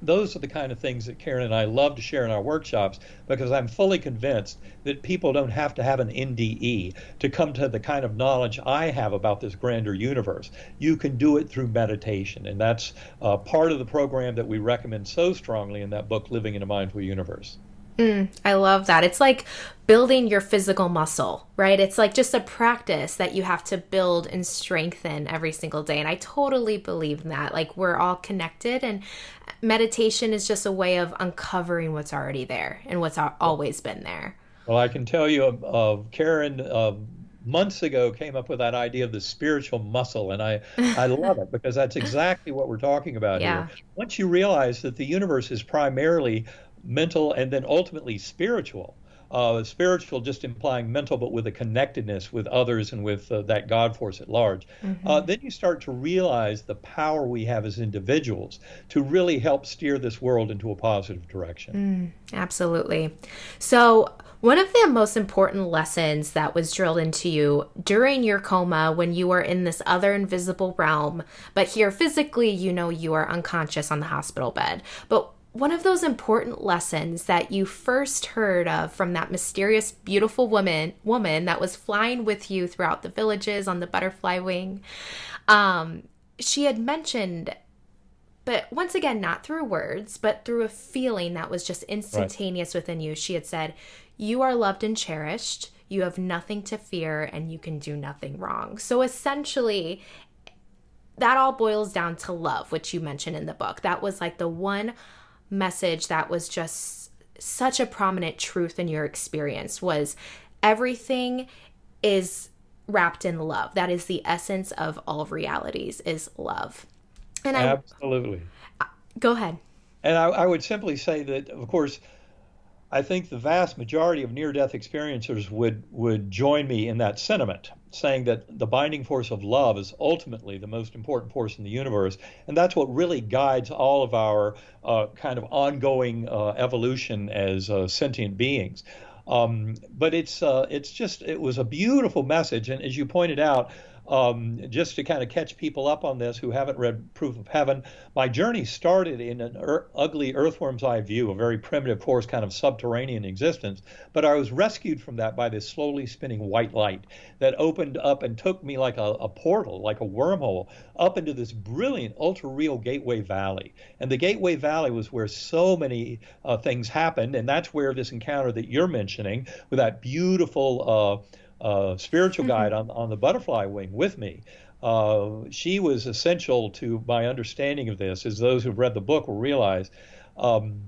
those are the kind of things that Karen and I love to share in our workshops because I'm fully convinced that people don't have to have an NDE to come to the kind of knowledge I have about this grander universe. You can do it through meditation, and that's uh, part of the program that we recommend so strongly in that book, Living in a Mindful Universe. Mm, I love that. It's like building your physical muscle, right? It's like just a practice that you have to build and strengthen every single day. And I totally believe in that. Like we're all connected, and meditation is just a way of uncovering what's already there and what's always been there. Well, I can tell you, uh, Karen. Uh, months ago came up with that idea of the spiritual muscle and i i love it because that's exactly what we're talking about yeah. here once you realize that the universe is primarily mental, and then ultimately spiritual. Uh, spiritual just implying mental, but with a connectedness with others and with uh, that God force at large. Mm-hmm. Uh, then you start to realize the power we have as individuals to really help steer this world into a positive direction. Mm, absolutely. So, one of the most important lessons that was drilled into you during your coma when you were in this other invisible realm, but here physically, you know, you are unconscious on the hospital bed. But one of those important lessons that you first heard of from that mysterious beautiful woman woman that was flying with you throughout the villages on the butterfly wing um, she had mentioned but once again not through words but through a feeling that was just instantaneous right. within you. She had said you are loved and cherished. You have nothing to fear and you can do nothing wrong. So essentially that all boils down to love which you mentioned in the book. That was like the one message that was just such a prominent truth in your experience was everything is wrapped in love. That is the essence of all realities is love. And I, Absolutely. Go ahead. And I, I would simply say that, of course, I think the vast majority of near-death experiencers would would join me in that sentiment, saying that the binding force of love is ultimately the most important force in the universe, and that's what really guides all of our uh, kind of ongoing uh, evolution as uh, sentient beings. Um, but it's uh, it's just it was a beautiful message, and as you pointed out, um, just to kind of catch people up on this who haven't read Proof of Heaven, my journey started in an er- ugly earthworm's eye view, a very primitive, coarse kind of subterranean existence. But I was rescued from that by this slowly spinning white light that opened up and took me like a, a portal, like a wormhole, up into this brilliant, ultra real Gateway Valley. And the Gateway Valley was where so many uh, things happened. And that's where this encounter that you're mentioning with that beautiful, uh, uh, spiritual mm-hmm. guide on, on the butterfly wing with me. Uh, she was essential to my understanding of this, as those who've read the book will realize. Um,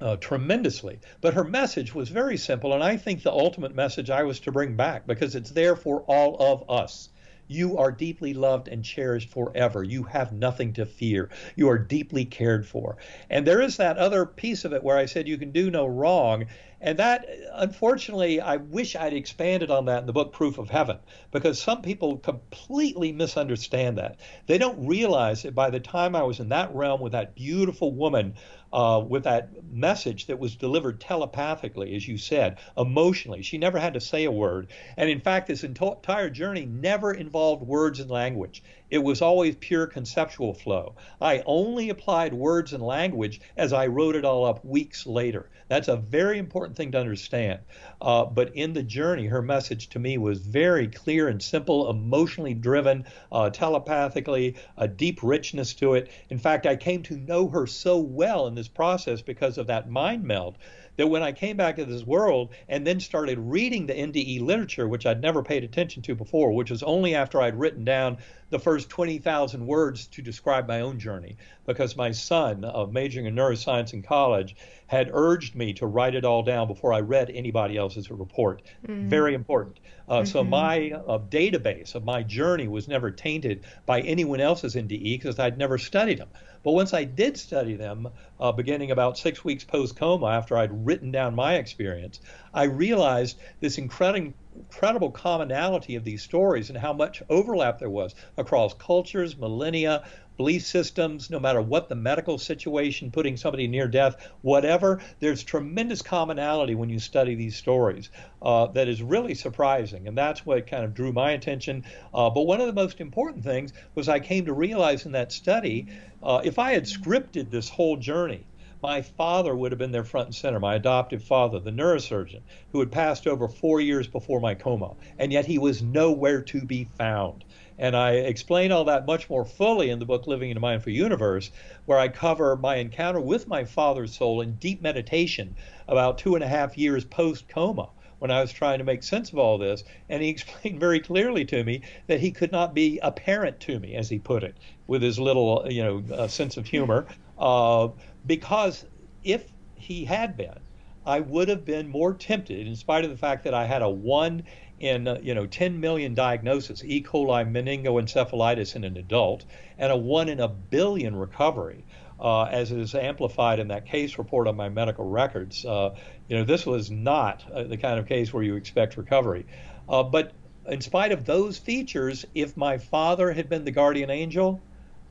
uh, tremendously. But her message was very simple, and I think the ultimate message I was to bring back because it's there for all of us. You are deeply loved and cherished forever. You have nothing to fear. You are deeply cared for. And there is that other piece of it where I said you can do no wrong. And that, unfortunately, I wish I'd expanded on that in the book Proof of Heaven, because some people completely misunderstand that. They don't realize that by the time I was in that realm with that beautiful woman uh, with that message that was delivered telepathically, as you said, emotionally. She never had to say a word. And in fact, this entire journey never involved words and language. It was always pure conceptual flow. I only applied words and language as I wrote it all up weeks later. That's a very important thing to understand. Uh, but in the journey, her message to me was very clear and simple, emotionally driven, uh, telepathically, a deep richness to it. In fact, I came to know her so well in this process because of that mind meld that when I came back to this world and then started reading the NDE literature, which I'd never paid attention to before, which was only after I'd written down the first 20,000 words to describe my own journey, because my son, uh, majoring in neuroscience in college, had urged me to write it all down before I read anybody else's report. Mm-hmm. Very important. Uh, mm-hmm. So my uh, database of my journey was never tainted by anyone else's NDE because I'd never studied them. But once I did study them, uh, beginning about six weeks post coma, after I'd written down my experience, I realized this incredible incredible commonality of these stories and how much overlap there was across cultures, millennia, belief systems, no matter what the medical situation, putting somebody near death, whatever, there's tremendous commonality when you study these stories uh, that is really surprising. And that's what kind of drew my attention. Uh, but one of the most important things was I came to realize in that study uh, if I had scripted this whole journey, my father would have been there front and center, my adoptive father, the neurosurgeon, who had passed over four years before my coma, and yet he was nowhere to be found. And I explain all that much more fully in the book Living in a Mindful Universe, where I cover my encounter with my father's soul in deep meditation about two and a half years post coma when I was trying to make sense of all this. And he explained very clearly to me that he could not be a parent to me, as he put it, with his little, you know, uh, sense of humor, uh, because if he had been, I would have been more tempted, in spite of the fact that I had a one in uh, you know 10 million diagnoses E. coli meningoencephalitis in an adult and a one in a billion recovery. Uh, as is amplified in that case report on my medical records. Uh, you know, this was not uh, the kind of case where you expect recovery. Uh, but in spite of those features, if my father had been the guardian angel,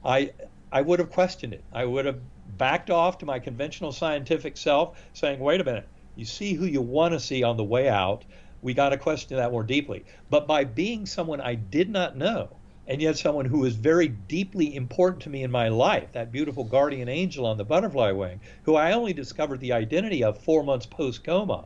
I I would have questioned it. I would have backed off to my conventional scientific self, saying, "Wait a minute, you see who you want to see on the way out." We got to question that more deeply. But by being someone I did not know, and yet someone who is very deeply important to me in my life, that beautiful guardian angel on the butterfly wing, who I only discovered the identity of four months post coma,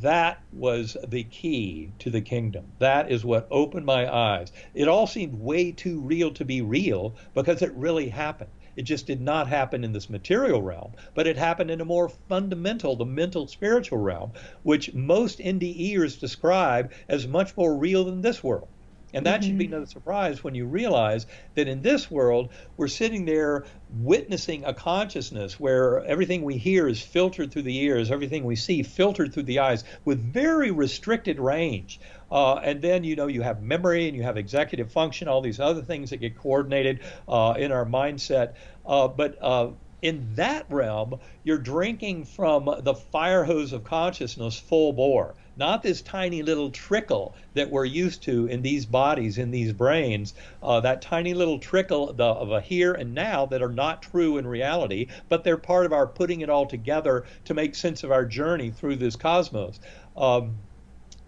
that was the key to the kingdom. That is what opened my eyes. It all seemed way too real to be real because it really happened. It just did not happen in this material realm, but it happened in a more fundamental, the mental spiritual realm, which most NDEers describe as much more real than this world. And that mm-hmm. should be mm-hmm. no surprise when you realize that in this world, we're sitting there witnessing a consciousness where everything we hear is filtered through the ears, everything we see filtered through the eyes with very restricted range. Uh, and then, you know, you have memory and you have executive function, all these other things that get coordinated uh, in our mindset. Uh, but uh, in that realm, you're drinking from the fire hose of consciousness full bore not this tiny little trickle that we're used to in these bodies, in these brains, uh, that tiny little trickle the, of a here and now that are not true in reality, but they're part of our putting it all together to make sense of our journey through this cosmos. Um,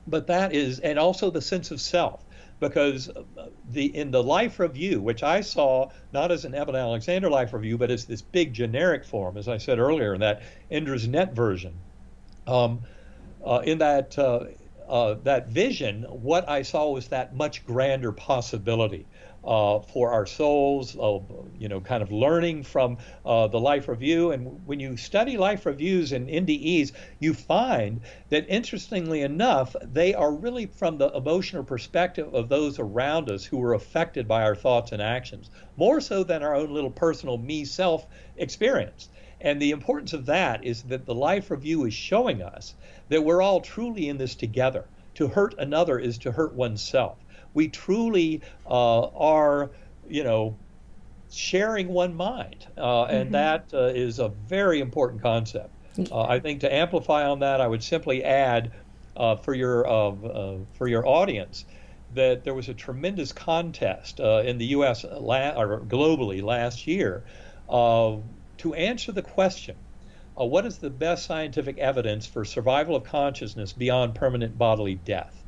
but that is, and also the sense of self because the in the life review, which I saw not as an Eben Alexander life review, but as this big generic form, as I said earlier, in that Indra's Net version, um, uh, in that uh, uh, that vision, what I saw was that much grander possibility. Uh, for our souls, uh, you know, kind of learning from uh, the life review. And when you study life reviews and NDEs, you find that interestingly enough, they are really from the emotional perspective of those around us who were affected by our thoughts and actions, more so than our own little personal me self experience. And the importance of that is that the life review is showing us that we're all truly in this together. To hurt another is to hurt oneself. We truly uh, are, you know, sharing one mind, uh, and mm-hmm. that uh, is a very important concept. Uh, I think to amplify on that, I would simply add uh, for your uh, for your audience that there was a tremendous contest in the U.S. La- or globally last year to answer the question uh, what is the best scientific evidence for survival of consciousness beyond permanent bodily death?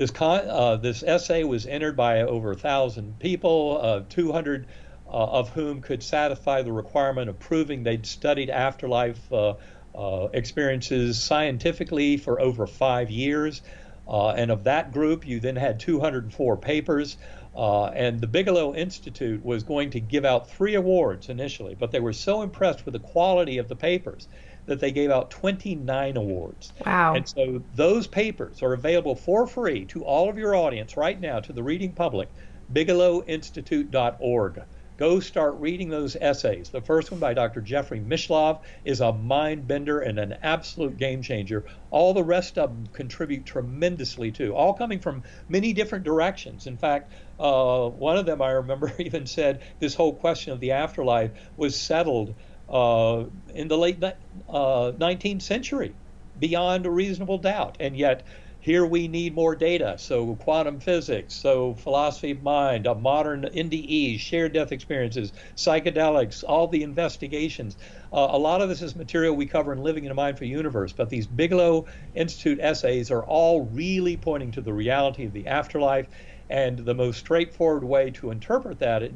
This, con- uh, this essay was entered by over a thousand people, uh, 200 uh, of whom could satisfy the requirement of proving they'd studied afterlife uh, uh, experiences scientifically for over five years. and of that group, you then had 204 papers. Uh, and the Bigelow Institute was going to give out three awards initially, but they were so impressed with the quality of the papers that they gave out 29 awards. Wow. And so those papers are available for free to all of your audience right now, to the reading public, bigelowinstitute.org. Go start reading those essays. The first one by Dr. Jeffrey Mishlove is a mind bender and an absolute game changer. All the rest of them contribute tremendously too, all coming from many different directions. In fact, uh, one of them I remember even said this whole question of the afterlife was settled uh, in the late uh, 19th century beyond a reasonable doubt. And yet, here we need more data. So quantum physics, so philosophy of mind, a modern NDEs, shared death experiences, psychedelics, all the investigations. Uh, a lot of this is material we cover in Living in a Mindful Universe, but these Bigelow Institute essays are all really pointing to the reality of the afterlife. And the most straightforward way to interpret that,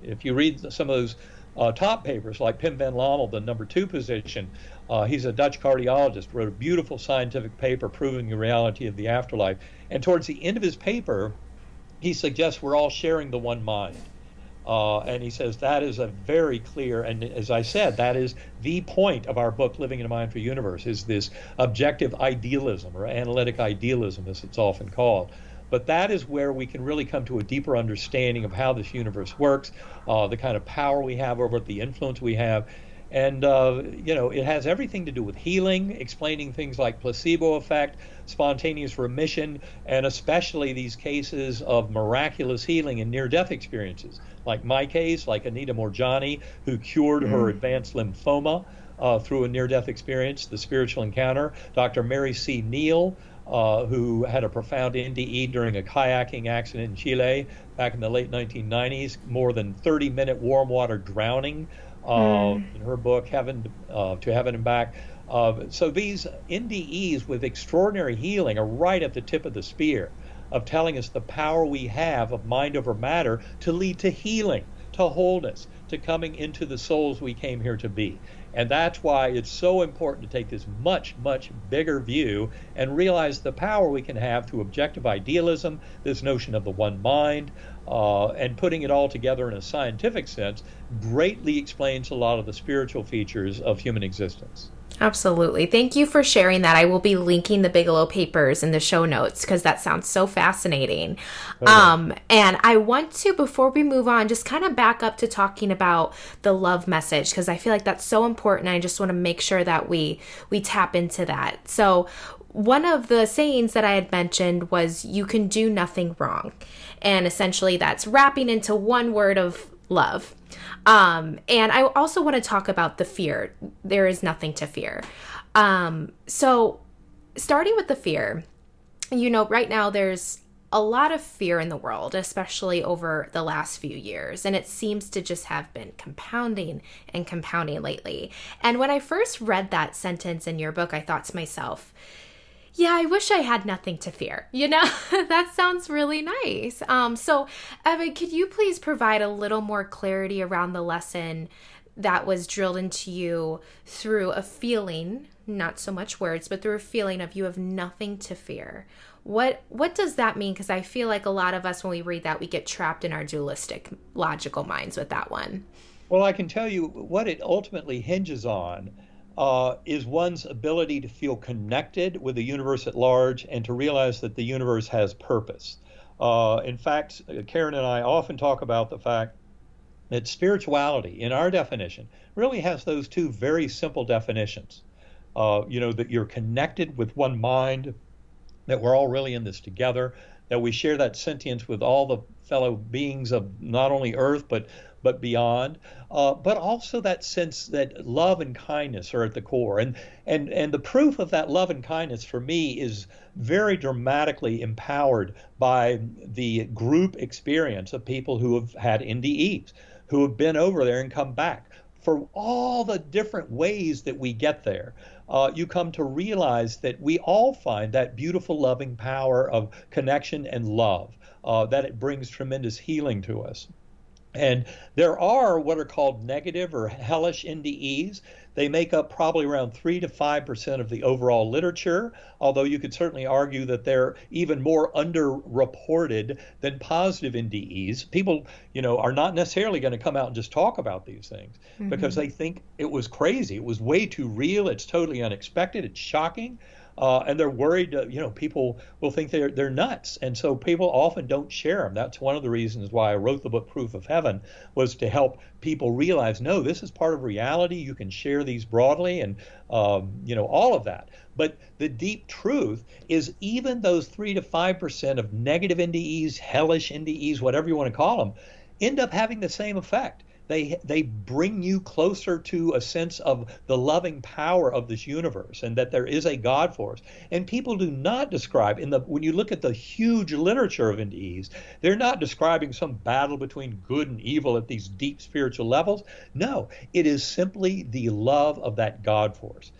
if you read some of those uh, top papers like Pim van Lommel, the number two position. Uh, he's a Dutch cardiologist, wrote a beautiful scientific paper proving the reality of the afterlife. And towards the end of his paper, he suggests we're all sharing the one mind. Uh, and he says that is a very clear, and as I said, that is the point of our book, Living in a Mindful Universe, is this objective idealism or analytic idealism, as it's often called. But that is where we can really come to a deeper understanding of how this universe works, uh, the kind of power we have over it, the influence we have. And, uh, you know, it has everything to do with healing, explaining things like placebo effect, spontaneous remission, and especially these cases of miraculous healing and near death experiences, like my case, like Anita Moorjani, who cured mm. her advanced lymphoma. Uh, through a near death experience, the spiritual encounter. Dr. Mary C. Neal, uh, who had a profound NDE during a kayaking accident in Chile back in the late 1990s, more than 30 minute warm water drowning uh, mm. in her book, Heaven uh, to Heaven and Back. Uh, so these NDEs with extraordinary healing are right at the tip of the spear of telling us the power we have of mind over matter to lead to healing, to wholeness, to coming into the souls we came here to be. And that's why it's so important to take this much, much bigger view and realize the power we can have through objective idealism, this notion of the one mind, uh, and putting it all together in a scientific sense greatly explains a lot of the spiritual features of human existence. Absolutely. Thank you for sharing that. I will be linking the Bigelow papers in the show notes because that sounds so fascinating. Okay. Um, and I want to, before we move on, just kind of back up to talking about the love message because I feel like that's so important. I just want to make sure that we we tap into that. So one of the sayings that I had mentioned was you can do nothing wrong. And essentially that's wrapping into one word of love. Um, and I also want to talk about the fear. There is nothing to fear. Um, so, starting with the fear, you know, right now there's a lot of fear in the world, especially over the last few years, and it seems to just have been compounding and compounding lately. And when I first read that sentence in your book, I thought to myself, yeah, I wish I had nothing to fear. You know, that sounds really nice. Um, so, Eben, could you please provide a little more clarity around the lesson that was drilled into you through a feeling, not so much words, but through a feeling of you have nothing to fear? What what does that mean? Because I feel like a lot of us, when we read that, we get trapped in our dualistic, logical minds with that one. Well, I can tell you what it ultimately hinges on uh, is one's ability to feel connected with the universe at large and to realize that the universe has purpose. Uh, in fact, Karen and I often talk about the fact that spirituality, in our definition, really has those two very simple definitions. Uh, you know, that you're connected with one mind, that we're all really in this together, that we share that sentience with all the fellow beings of not only Earth, but but beyond, uh, but also that sense that love and kindness are at the core. And, and, and the proof of that love and kindness for me is very dramatically empowered by the group experience of people who have had NDEs, who have been over there and come back. For all the different ways that we get there, uh, you come to realize that we all find that beautiful, loving power of connection and love, uh, that it brings tremendous healing to us. And there are what are called negative or hellish NDEs. They make up probably around 3 to 5% of the overall literature, although you could certainly argue that they're even more underreported than positive NDEs. People, you know, are not necessarily going to come out and just talk about these things mm-hmm. because they think it was crazy. It was way too real. It's totally unexpected. It's shocking uh, and they're worried. Uh, you know, people will think they're they're nuts, and so people often don't share them. That's one of the reasons why I wrote the book Proof of Heaven was to help people realize, no, this is part of reality. You can share these broadly, and um, you know all of that. But the deep truth is, even those three to five percent of negative NDEs, hellish NDEs, whatever you want to call them, end up having the same effect they they bring you closer to a sense of the loving power of this universe and that there is a God force. And people do not describe in the when you look at the huge literature of NDEs, they're not describing some battle between good and evil at these deep spiritual levels. No, it is simply the love of that God force.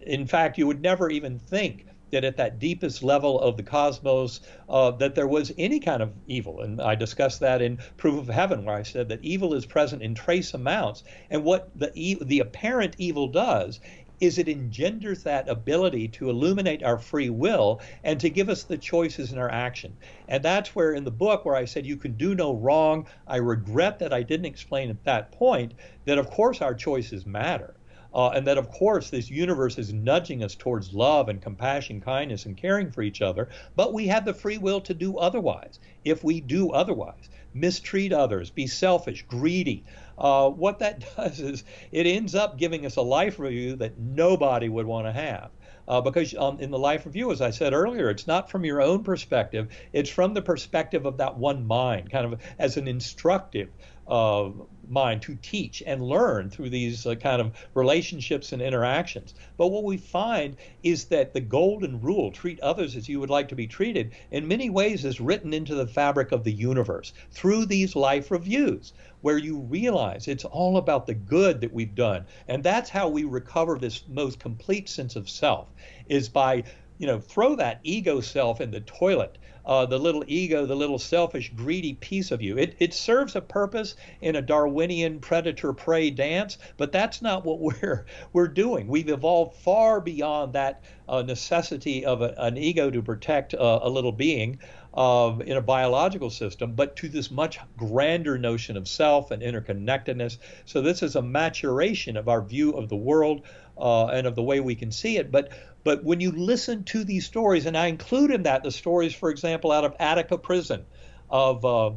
In fact, you would never even think that at that deepest level of the cosmos, uh, that there was any kind of evil. And I discussed that in Proof of Heaven, where I said that evil is present in trace amounts. And what the, the apparent evil does is it engenders that ability to illuminate our free will and to give us the choices in our action. And that's where in the book where I said you can do no wrong, I regret that I didn't explain at that point that of course our choices matter. Uh, and that, of course, this universe is nudging us towards love and compassion, kindness, and caring for each other, but we have the free will to do otherwise. If we do otherwise, mistreat others, be selfish, greedy, uh, what that does is it ends up giving us a life review that nobody would want to have. Uh, because um, in the life review, as I said earlier, it's not from your own perspective, it's from the perspective of that one mind, kind of as an instructive uh, mind to teach and learn through these uh, kind of relationships and interactions. But what we find is that the golden rule, treat others as you would like to be treated, in many ways is written into the fabric of the universe through these life reviews, where you realize it's all about the good that we've done. And that's how we recover this most complete sense of self, is by you know, throw that ego self in the toilet uh, the little ego, the little selfish, greedy piece of you. It, it serves a purpose in a Darwinian predator prey dance, but that's not what we're, we're doing. We've evolved far beyond that uh, necessity of a, an ego to protect uh, a little being. uh, in a biological system, but to this much grander notion of self and interconnectedness. So this is a maturation of our view of the world uh, and of the way we can see it. But but when you listen to these stories, and I include in that the stories, for example, out of Attica Prison, of uh,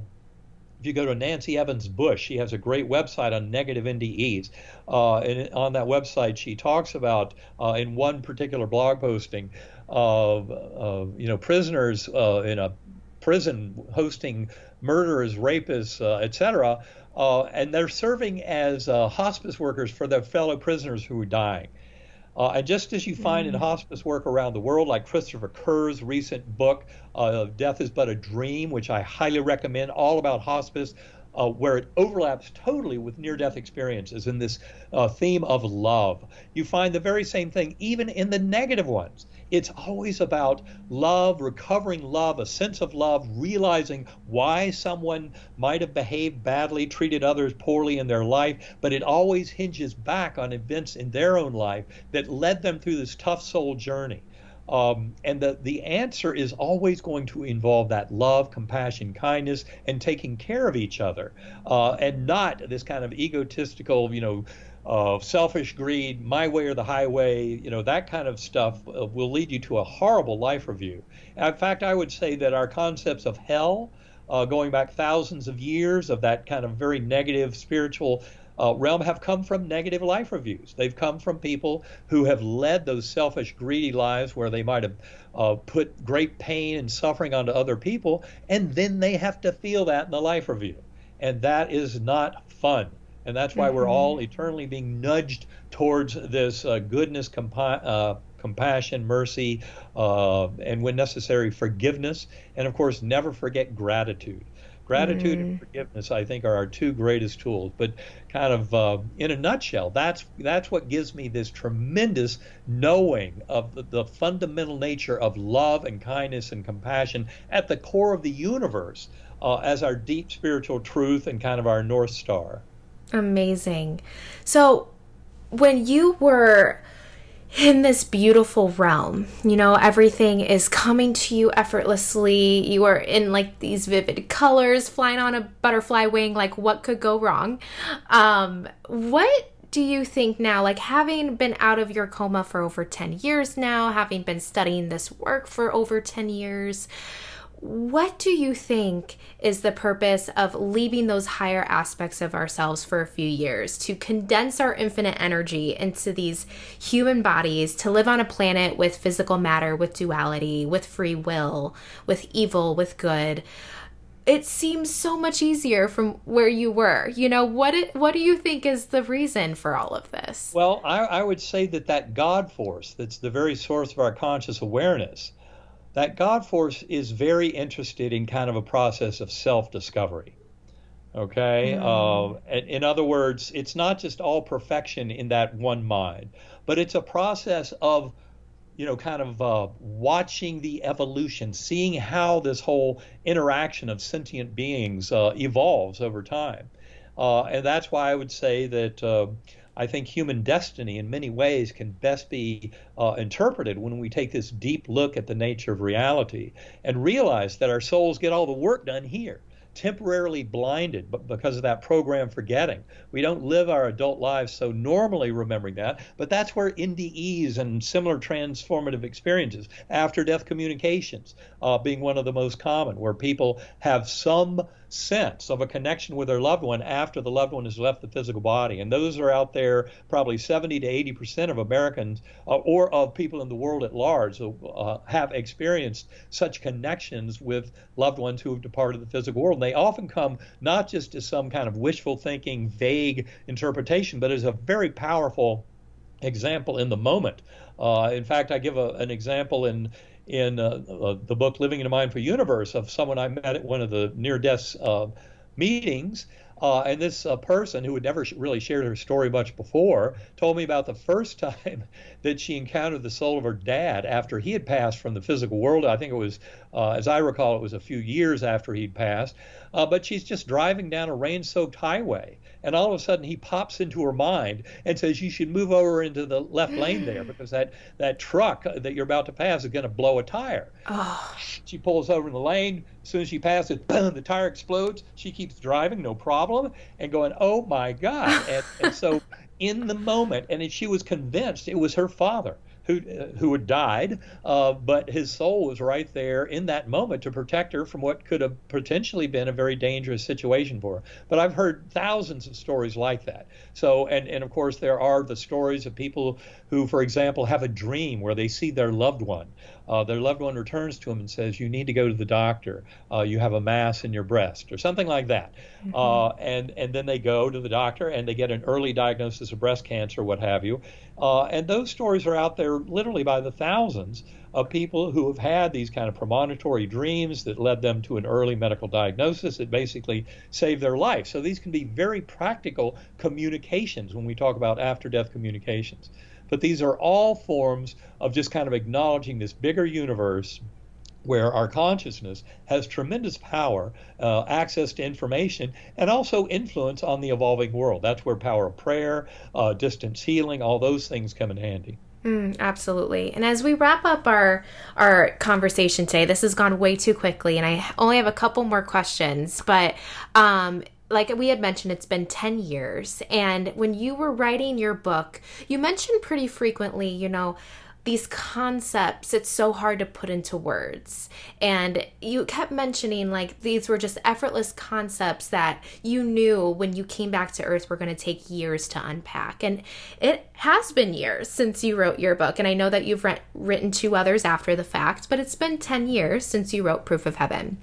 if you go to Nancy Evans Bush, she has a great website on negative NDEs. Uh, and on that website, she talks about uh, in one particular blog posting of you know prisoners uh, in a prison hosting murderers, rapists, uh, etc. Uh, and they're serving as hospice workers for their fellow prisoners who are dying. Uh, and just as you find mm-hmm. in mm. hospice work around the world, like Christopher Kerr's recent book, uh, Death is But a Dream, which I highly recommend, all about hospice, uh, where it overlaps totally with near death experiences in this uh, theme of love. You find the very same thing even in the negative ones. It's always about love, recovering love, a sense of love, realizing why someone might have behaved badly, treated others poorly in their life, but it always hinges back on events in their own life that led them through this tough soul journey. Um, and the, the answer is always going to involve that love, compassion, kindness, and taking care of each other, uh, and not this kind of egotistical, you know, uh, selfish greed, my way or the highway, you know, that kind of stuff uh, will lead you to a horrible life review. In fact, I would say that our concepts of hell, uh, going back thousands of years, of that kind of very negative spiritual uh, realm have come from negative life reviews. They've come from people who have led those selfish, greedy lives where they might have uh, put great pain and suffering onto other people, and then they have to feel that in the life review. And that is not fun. And that's why mm-hmm. we're all eternally being nudged towards this uh, goodness, compa- uh, compassion, mercy, uh, and when necessary, forgiveness. And of course, never forget gratitude. Gratitude mm. and forgiveness, I think, are our two greatest tools. But kind of uh, in a nutshell, that's that's what gives me this tremendous knowing of the, the, fundamental nature of love and kindness and compassion at the core of the universe uh, as our deep spiritual truth and kind of our north star. Amazing. So, when you were in this beautiful realm. You know, everything is coming to you effortlessly. You are in like these vivid colors, flying on a butterfly wing. Like, what could go wrong? Um, what do you think now, like having been out of your coma for over 10 years now, having been studying this work for over 10 years, what do you think is the purpose of leaving those higher aspects of ourselves for a few years to condense our infinite energy into these human bodies to live on a planet with physical matter, with duality, with free will, with evil, with good? It seems so much easier from where you were. You know, what it, what do you think is the reason for all of this? Well, I, I would say that that God force that's the very source of our conscious awareness that God force is very interested in kind of a process of self discovery. Okay? Mm. Uh, in other words, it's not just all perfection in that one mind, but it's a process of, you know, kind of uh, watching the evolution, seeing how this whole interaction of sentient beings uh, evolves over time. Uh, and that's why I would say that uh, I think human destiny in many ways can best be uh, interpreted when we take this deep look at the nature of reality and realize that our souls get all the work done here temporarily blinded but because of that program forgetting. We don't live our adult lives so normally remembering that, but that's where NDEs and similar transformative experiences, after death communications, uh, being one of the most common, where people have some sense of a connection with their loved one after the loved one has left the physical body. And those are out there, probably 70 to 80 percent of Americans uh, or of people in the world at large uh, have experienced such connections with loved ones who have departed the physical world. And they often come not just as some kind of wishful thinking, vague interpretation, but as a very powerful example in the moment. Uh, in fact, I give a, an example in in uh, uh, the book Living in a Mindful Universe of someone I met at one of the near death uh, meetings. Uh, and this uh, person who had never really shared her story much before told me about the first time that she encountered the soul of her dad after he had passed from the physical world. I think it was, uh, as I recall, it was a few years after he'd passed. but she's just driving down a rain soaked highway. And all of a sudden, he pops into her mind and says, You should move over into the left lane there because that, that truck that you're about to pass is going to blow a tire. Oh. She pulls over in the lane. As soon as she passes, boom, the tire explodes. She keeps driving, no problem, and going, Oh my God. And, and so, in the moment, and she was convinced it was her father who who had died, uh, but his soul was right there in that moment to protect her from what could have potentially been a very dangerous situation for her. But I've heard thousands of stories like that. So, and and of course there are the stories of people who, for example, have a dream where they see their loved one. Uh, their loved one returns to them and says, "You need to go to the doctor. Uh, you have a mass in your breast, or something like that." Mm-hmm. Uh, and and then they go to the doctor and they get an early diagnosis of breast cancer, what have you. Uh, and those stories are out there literally by the thousands of people who have had these kind of premonitory dreams that led them to an early medical diagnosis that basically saved their life. So these can be very practical communications when we talk about after death communications. But these are all forms of just kind of acknowledging this bigger universe where our consciousness has tremendous power, uh, access to information, and also influence on the evolving world. That's where power of prayer, uh, distance healing, all those things come in handy. Mm, absolutely. And as we wrap up our our conversation today, this has gone way too quickly, and I only have a couple more questions. But um, like we had mentioned, it's been 10 years. And when you were writing your book, you mentioned pretty frequently, you know, these concepts it's so hard to put into words. And you kept mentioning like these were just effortless concepts that you knew when you came back to earth were going to take years to unpack. And it has been years since you wrote your book and i know that you've re- written two others after the fact but it's been 10 years since you wrote proof of heaven.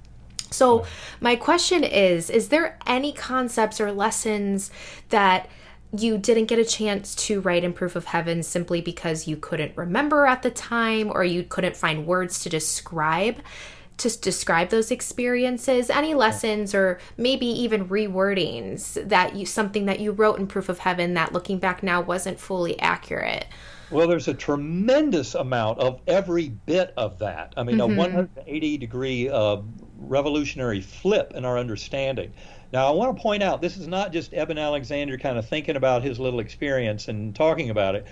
So, my question is Is there any concepts or lessons that you didn't get a chance to write in Proof of Heaven simply because you couldn't remember at the time or you couldn't find words to describe? To describe those experiences, any lessons or maybe even rewordings that you something that you wrote in Proof of Heaven that looking back now wasn't fully accurate. Well, there's a tremendous amount of every bit of that. I mean, mm-hmm. a 180 degree uh, revolutionary flip in our understanding. Now, I want to point out this is not just Eben Alexander kind of thinking about his little experience and talking about it.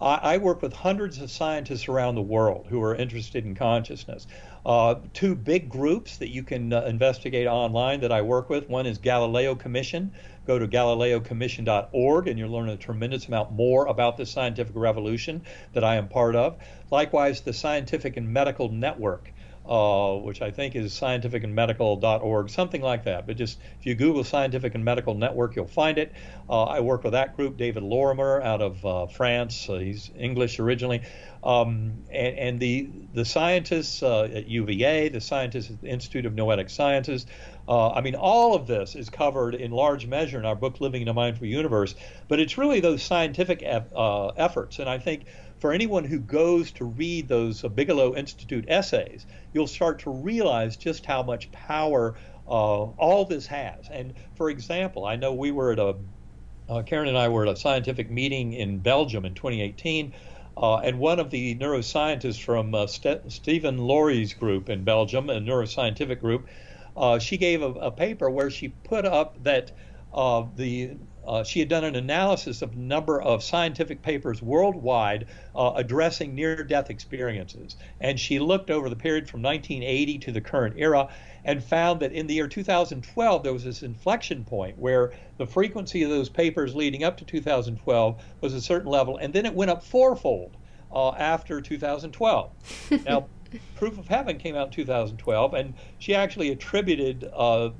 I, I work with hundreds of scientists around the world who are interested in consciousness. Uh, two big groups that you can uh, investigate online that I work with. One is Galileo Commission. Go to galileocommission.org and you'll learn a tremendous amount more about the scientific revolution that I am part of. Likewise, the Scientific and Medical Network uh, which I think is scientificandmedical.org, something like that. But just if you Google Scientific and Medical Network, you'll find it. Uh, I work with that group, David Lorimer out of uh, France. Uh, he's English originally. Um, and, and, the the scientists uh, at UVA, the scientists at the Institute of Noetic Sciences, I mean, all of this is covered in large measure in our book, Living in a Mindful Universe. But it's really those scientific efforts, and I think for anyone who goes to read those uh, Bigelow Institute essays, you'll start to realize just how much power uh, all this has. And for example, I know we were at a, uh, Karen and I were at a scientific meeting in Belgium in 2018. Uh, and one of the neuroscientists from uh, St- Steven Laureys' group in Belgium, a neuroscientific group, uh, she gave a, a, paper where she put up that the uh, she had done an analysis of a number of scientific papers worldwide uh, addressing near death experiences. And she looked over the period from 1980 to the current era and found that in the year 2012 there was this inflection point where the frequency of those papers leading up to 2012 was a certain level, and then it went up fourfold uh, after 2012. now, Proof of Heaven came out in 2012, and she actually attributed uh,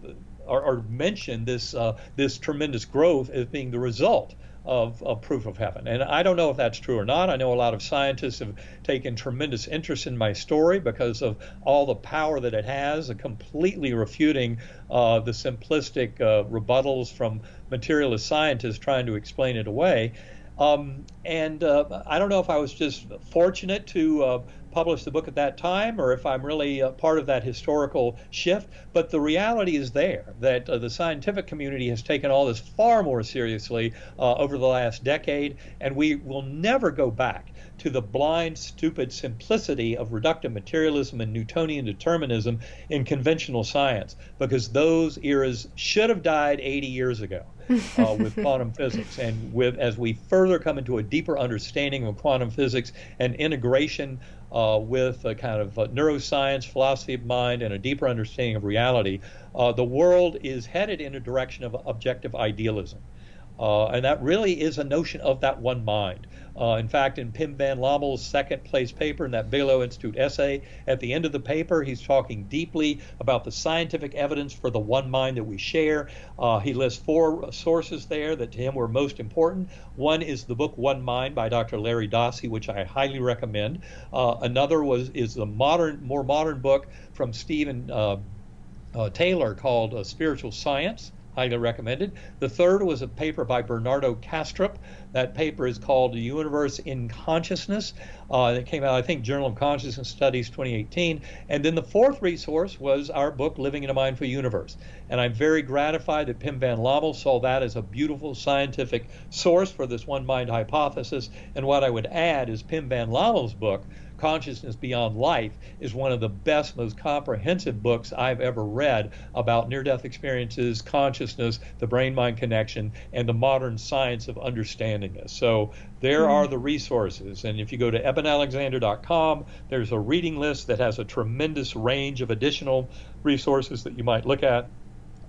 or, or mention this uh, this tremendous growth as being the result of, of, proof of heaven. And I don't know if that's true or not. I know a lot of scientists have taken tremendous interest in my story because of all the power that it has, completely refuting uh, the simplistic uh, rebuttals from materialist scientists trying to explain it away. Um, and uh, I don't know if I was just fortunate to uh, published the book at that time or if I'm really part of that historical shift. But the reality is there that uh, the scientific community has taken all this far more seriously uh, over the last decade, and we will never go back to the blind, stupid simplicity of reductive materialism and Newtonian determinism in conventional science, because those eras should have died 80 years ago. uh, with quantum physics. And with as we further come into a deeper understanding of quantum physics and integration uh, with a kind of neuroscience, philosophy of mind, and a deeper understanding of reality, uh, the world is headed in a direction of objective idealism. Uh, and that really is a notion of that one mind. Uh, in fact, in Pim Van Lommel's second place paper in that Bigelow Institute essay, at the end of the paper, he's talking deeply about the scientific evidence for the one mind that we share. Uh, he lists four sources there that to him were most important. One is the book One Mind by Dr. Larry Dossey, which I highly recommend. Uh, another was is the modern, more modern book from Stephen uh, uh, Taylor called uh, Spiritual Science highly recommended. The third was a paper by Bernardo Kastrup. That paper is called The Universe in Consciousness. Uh, it came out, I think, Journal of Consciousness Studies 2018. And then the fourth resource was our book, Living in a Mindful Universe. And I'm very gratified that Pim Van Lommel saw that as a beautiful scientific source for this one mind hypothesis. And what I would add is Pim Van Lommel's book Consciousness Beyond Life is one of the best, most comprehensive books I've ever read about near death experiences, consciousness, the brain mind connection, and the modern science of understanding this. So there mm-hmm. are the resources. And if you go to ebenalexander.com, there's a reading list that has a tremendous range of additional resources that you might look at.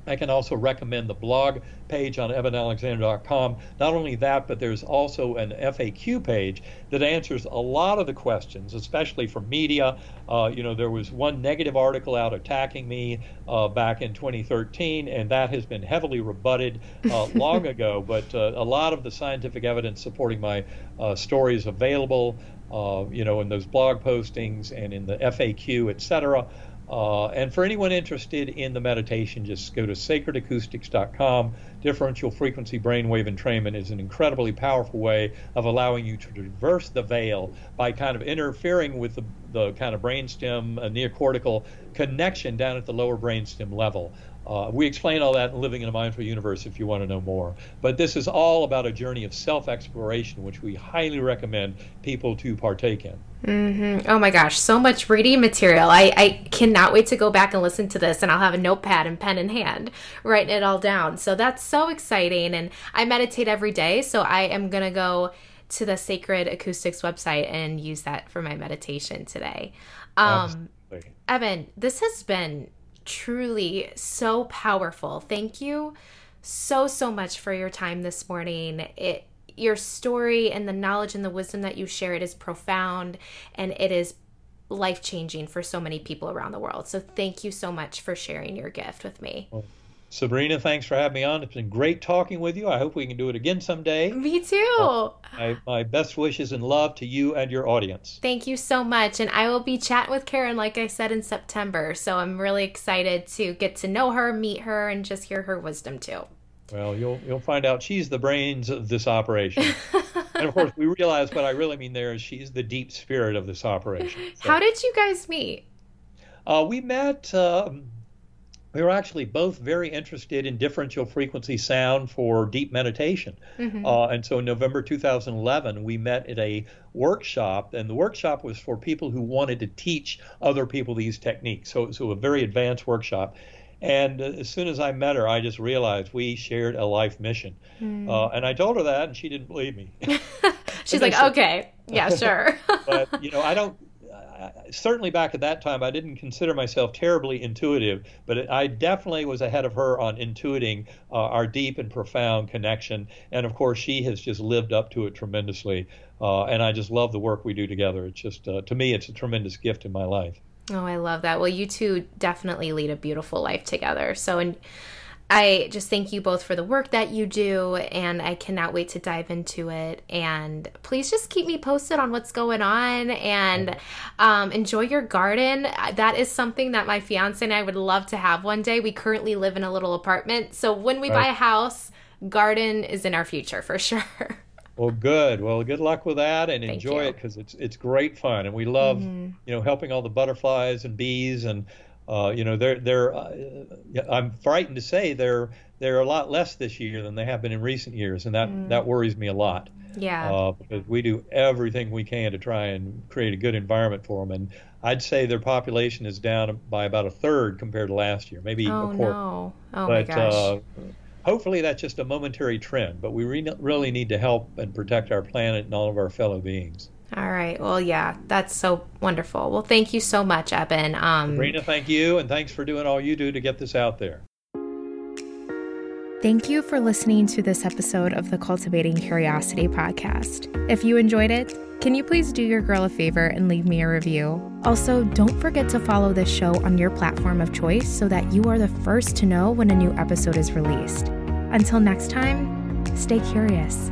I can also recommend the blog page on ebenalexander.com. Not only that, but there's also an FAQ page that answers a lot of the questions, especially from media. Uh, you know, there was one negative article out attacking me uh, back in 2013, and that has been heavily rebutted uh, long ago. But uh, a lot of the scientific evidence supporting my uh, story is available, uh, you know, in those blog postings and in the FAQ, et cetera. Uh, and for anyone interested in the meditation, just go to sacredacoustics.com. Differential frequency brainwave entrainment is an incredibly powerful way of allowing you to traverse the veil by kind of interfering with the, the kind of brainstem, uh, neocortical connection down at the lower brainstem level. Uh, we explain all that in Living in a Mindful Universe if you want to know more. But this is all about a journey of self exploration, which we highly recommend people to partake in. Mm-hmm. Oh my gosh, so much reading material. I, I cannot wait to go back and listen to this, and I'll have a notepad and pen in hand, writing it all down. So that's so exciting. And I meditate every day, so I am going to go to the Sacred Acoustics website and use that for my meditation today. Um, Eben, this has been truly so powerful. Thank you so, so much for your time this morning. It your story and the knowledge and the wisdom that you shared is profound and it is life changing for so many people around the world. So thank you so much for sharing your gift with me. Well, Sabrina, thanks for having me on. It's been great talking with you. I hope we can do it again someday. Me too. Uh, my, my best wishes and love to you and your audience. Thank you so much. And I will be chatting with Karen, like I said, in September. So I'm really excited to get to know her, meet her, and just hear her wisdom too. Well, you'll you'll find out she's the brains of this operation. and of course, we realize what I really mean there is she's the deep spirit of this operation. So, How did you guys meet? Uh, we met. Um, we were actually both very interested in differential frequency sound for deep meditation. Mm-hmm. Uh, and so in November 2011, we met at a workshop, and the workshop was for people who wanted to teach other people these techniques. So, so a very advanced workshop. And as soon as I met her, I just realized we shared a life mission. Mm. Uh, and I told her that, and she didn't believe me. She's like, okay, yeah, sure. but, you know, I don't, certainly back at that time, I didn't consider myself terribly intuitive, but it, I definitely was ahead of her on intuiting uh, our deep and profound connection. And of course, she has just lived up to it tremendously. Uh, and I just love the work we do together. It's just, uh, to me, it's a tremendous gift in my life. Oh, I love that. Well, you two definitely lead a beautiful life together. So, and I just thank you both for the work that you do, and I cannot wait to dive into it. And please just keep me posted on what's going on and um, enjoy your garden. That is something that my fiance and I would love to have one day. We currently live in a little apartment, so when we right. buy a house, garden is in our future for sure. Well, good. Well, good luck with that, and Thank enjoy you. it because it's it's great fun, and we love mm-hmm. you know helping all the butterflies and bees, and uh, you know they're they're. Uh, I'm frightened to say they're they're a lot less this year than they have been in recent years, and that mm. that worries me a lot. Yeah. Uh, because we do everything we can to try and create a good environment for them, and I'd say their population is down by about a third compared to last year, maybe oh, a quarter. No. Oh but, my gosh. Uh, hopefully that's just a momentary trend, but we re- really need to help and protect our planet and all of our fellow beings. All right. Well, yeah, that's so wonderful. Well, thank you so much, Eben. Um, Sabrina, thank you, and thanks for doing all you do to get this out there. Thank you for listening to this episode of the Cultivating Curiosity podcast. If you enjoyed it, can you please do your girl a favor and leave me a review? Also, don't forget to follow this show on your platform of choice so that you are the first to know when a new episode is released. Until next time, stay curious.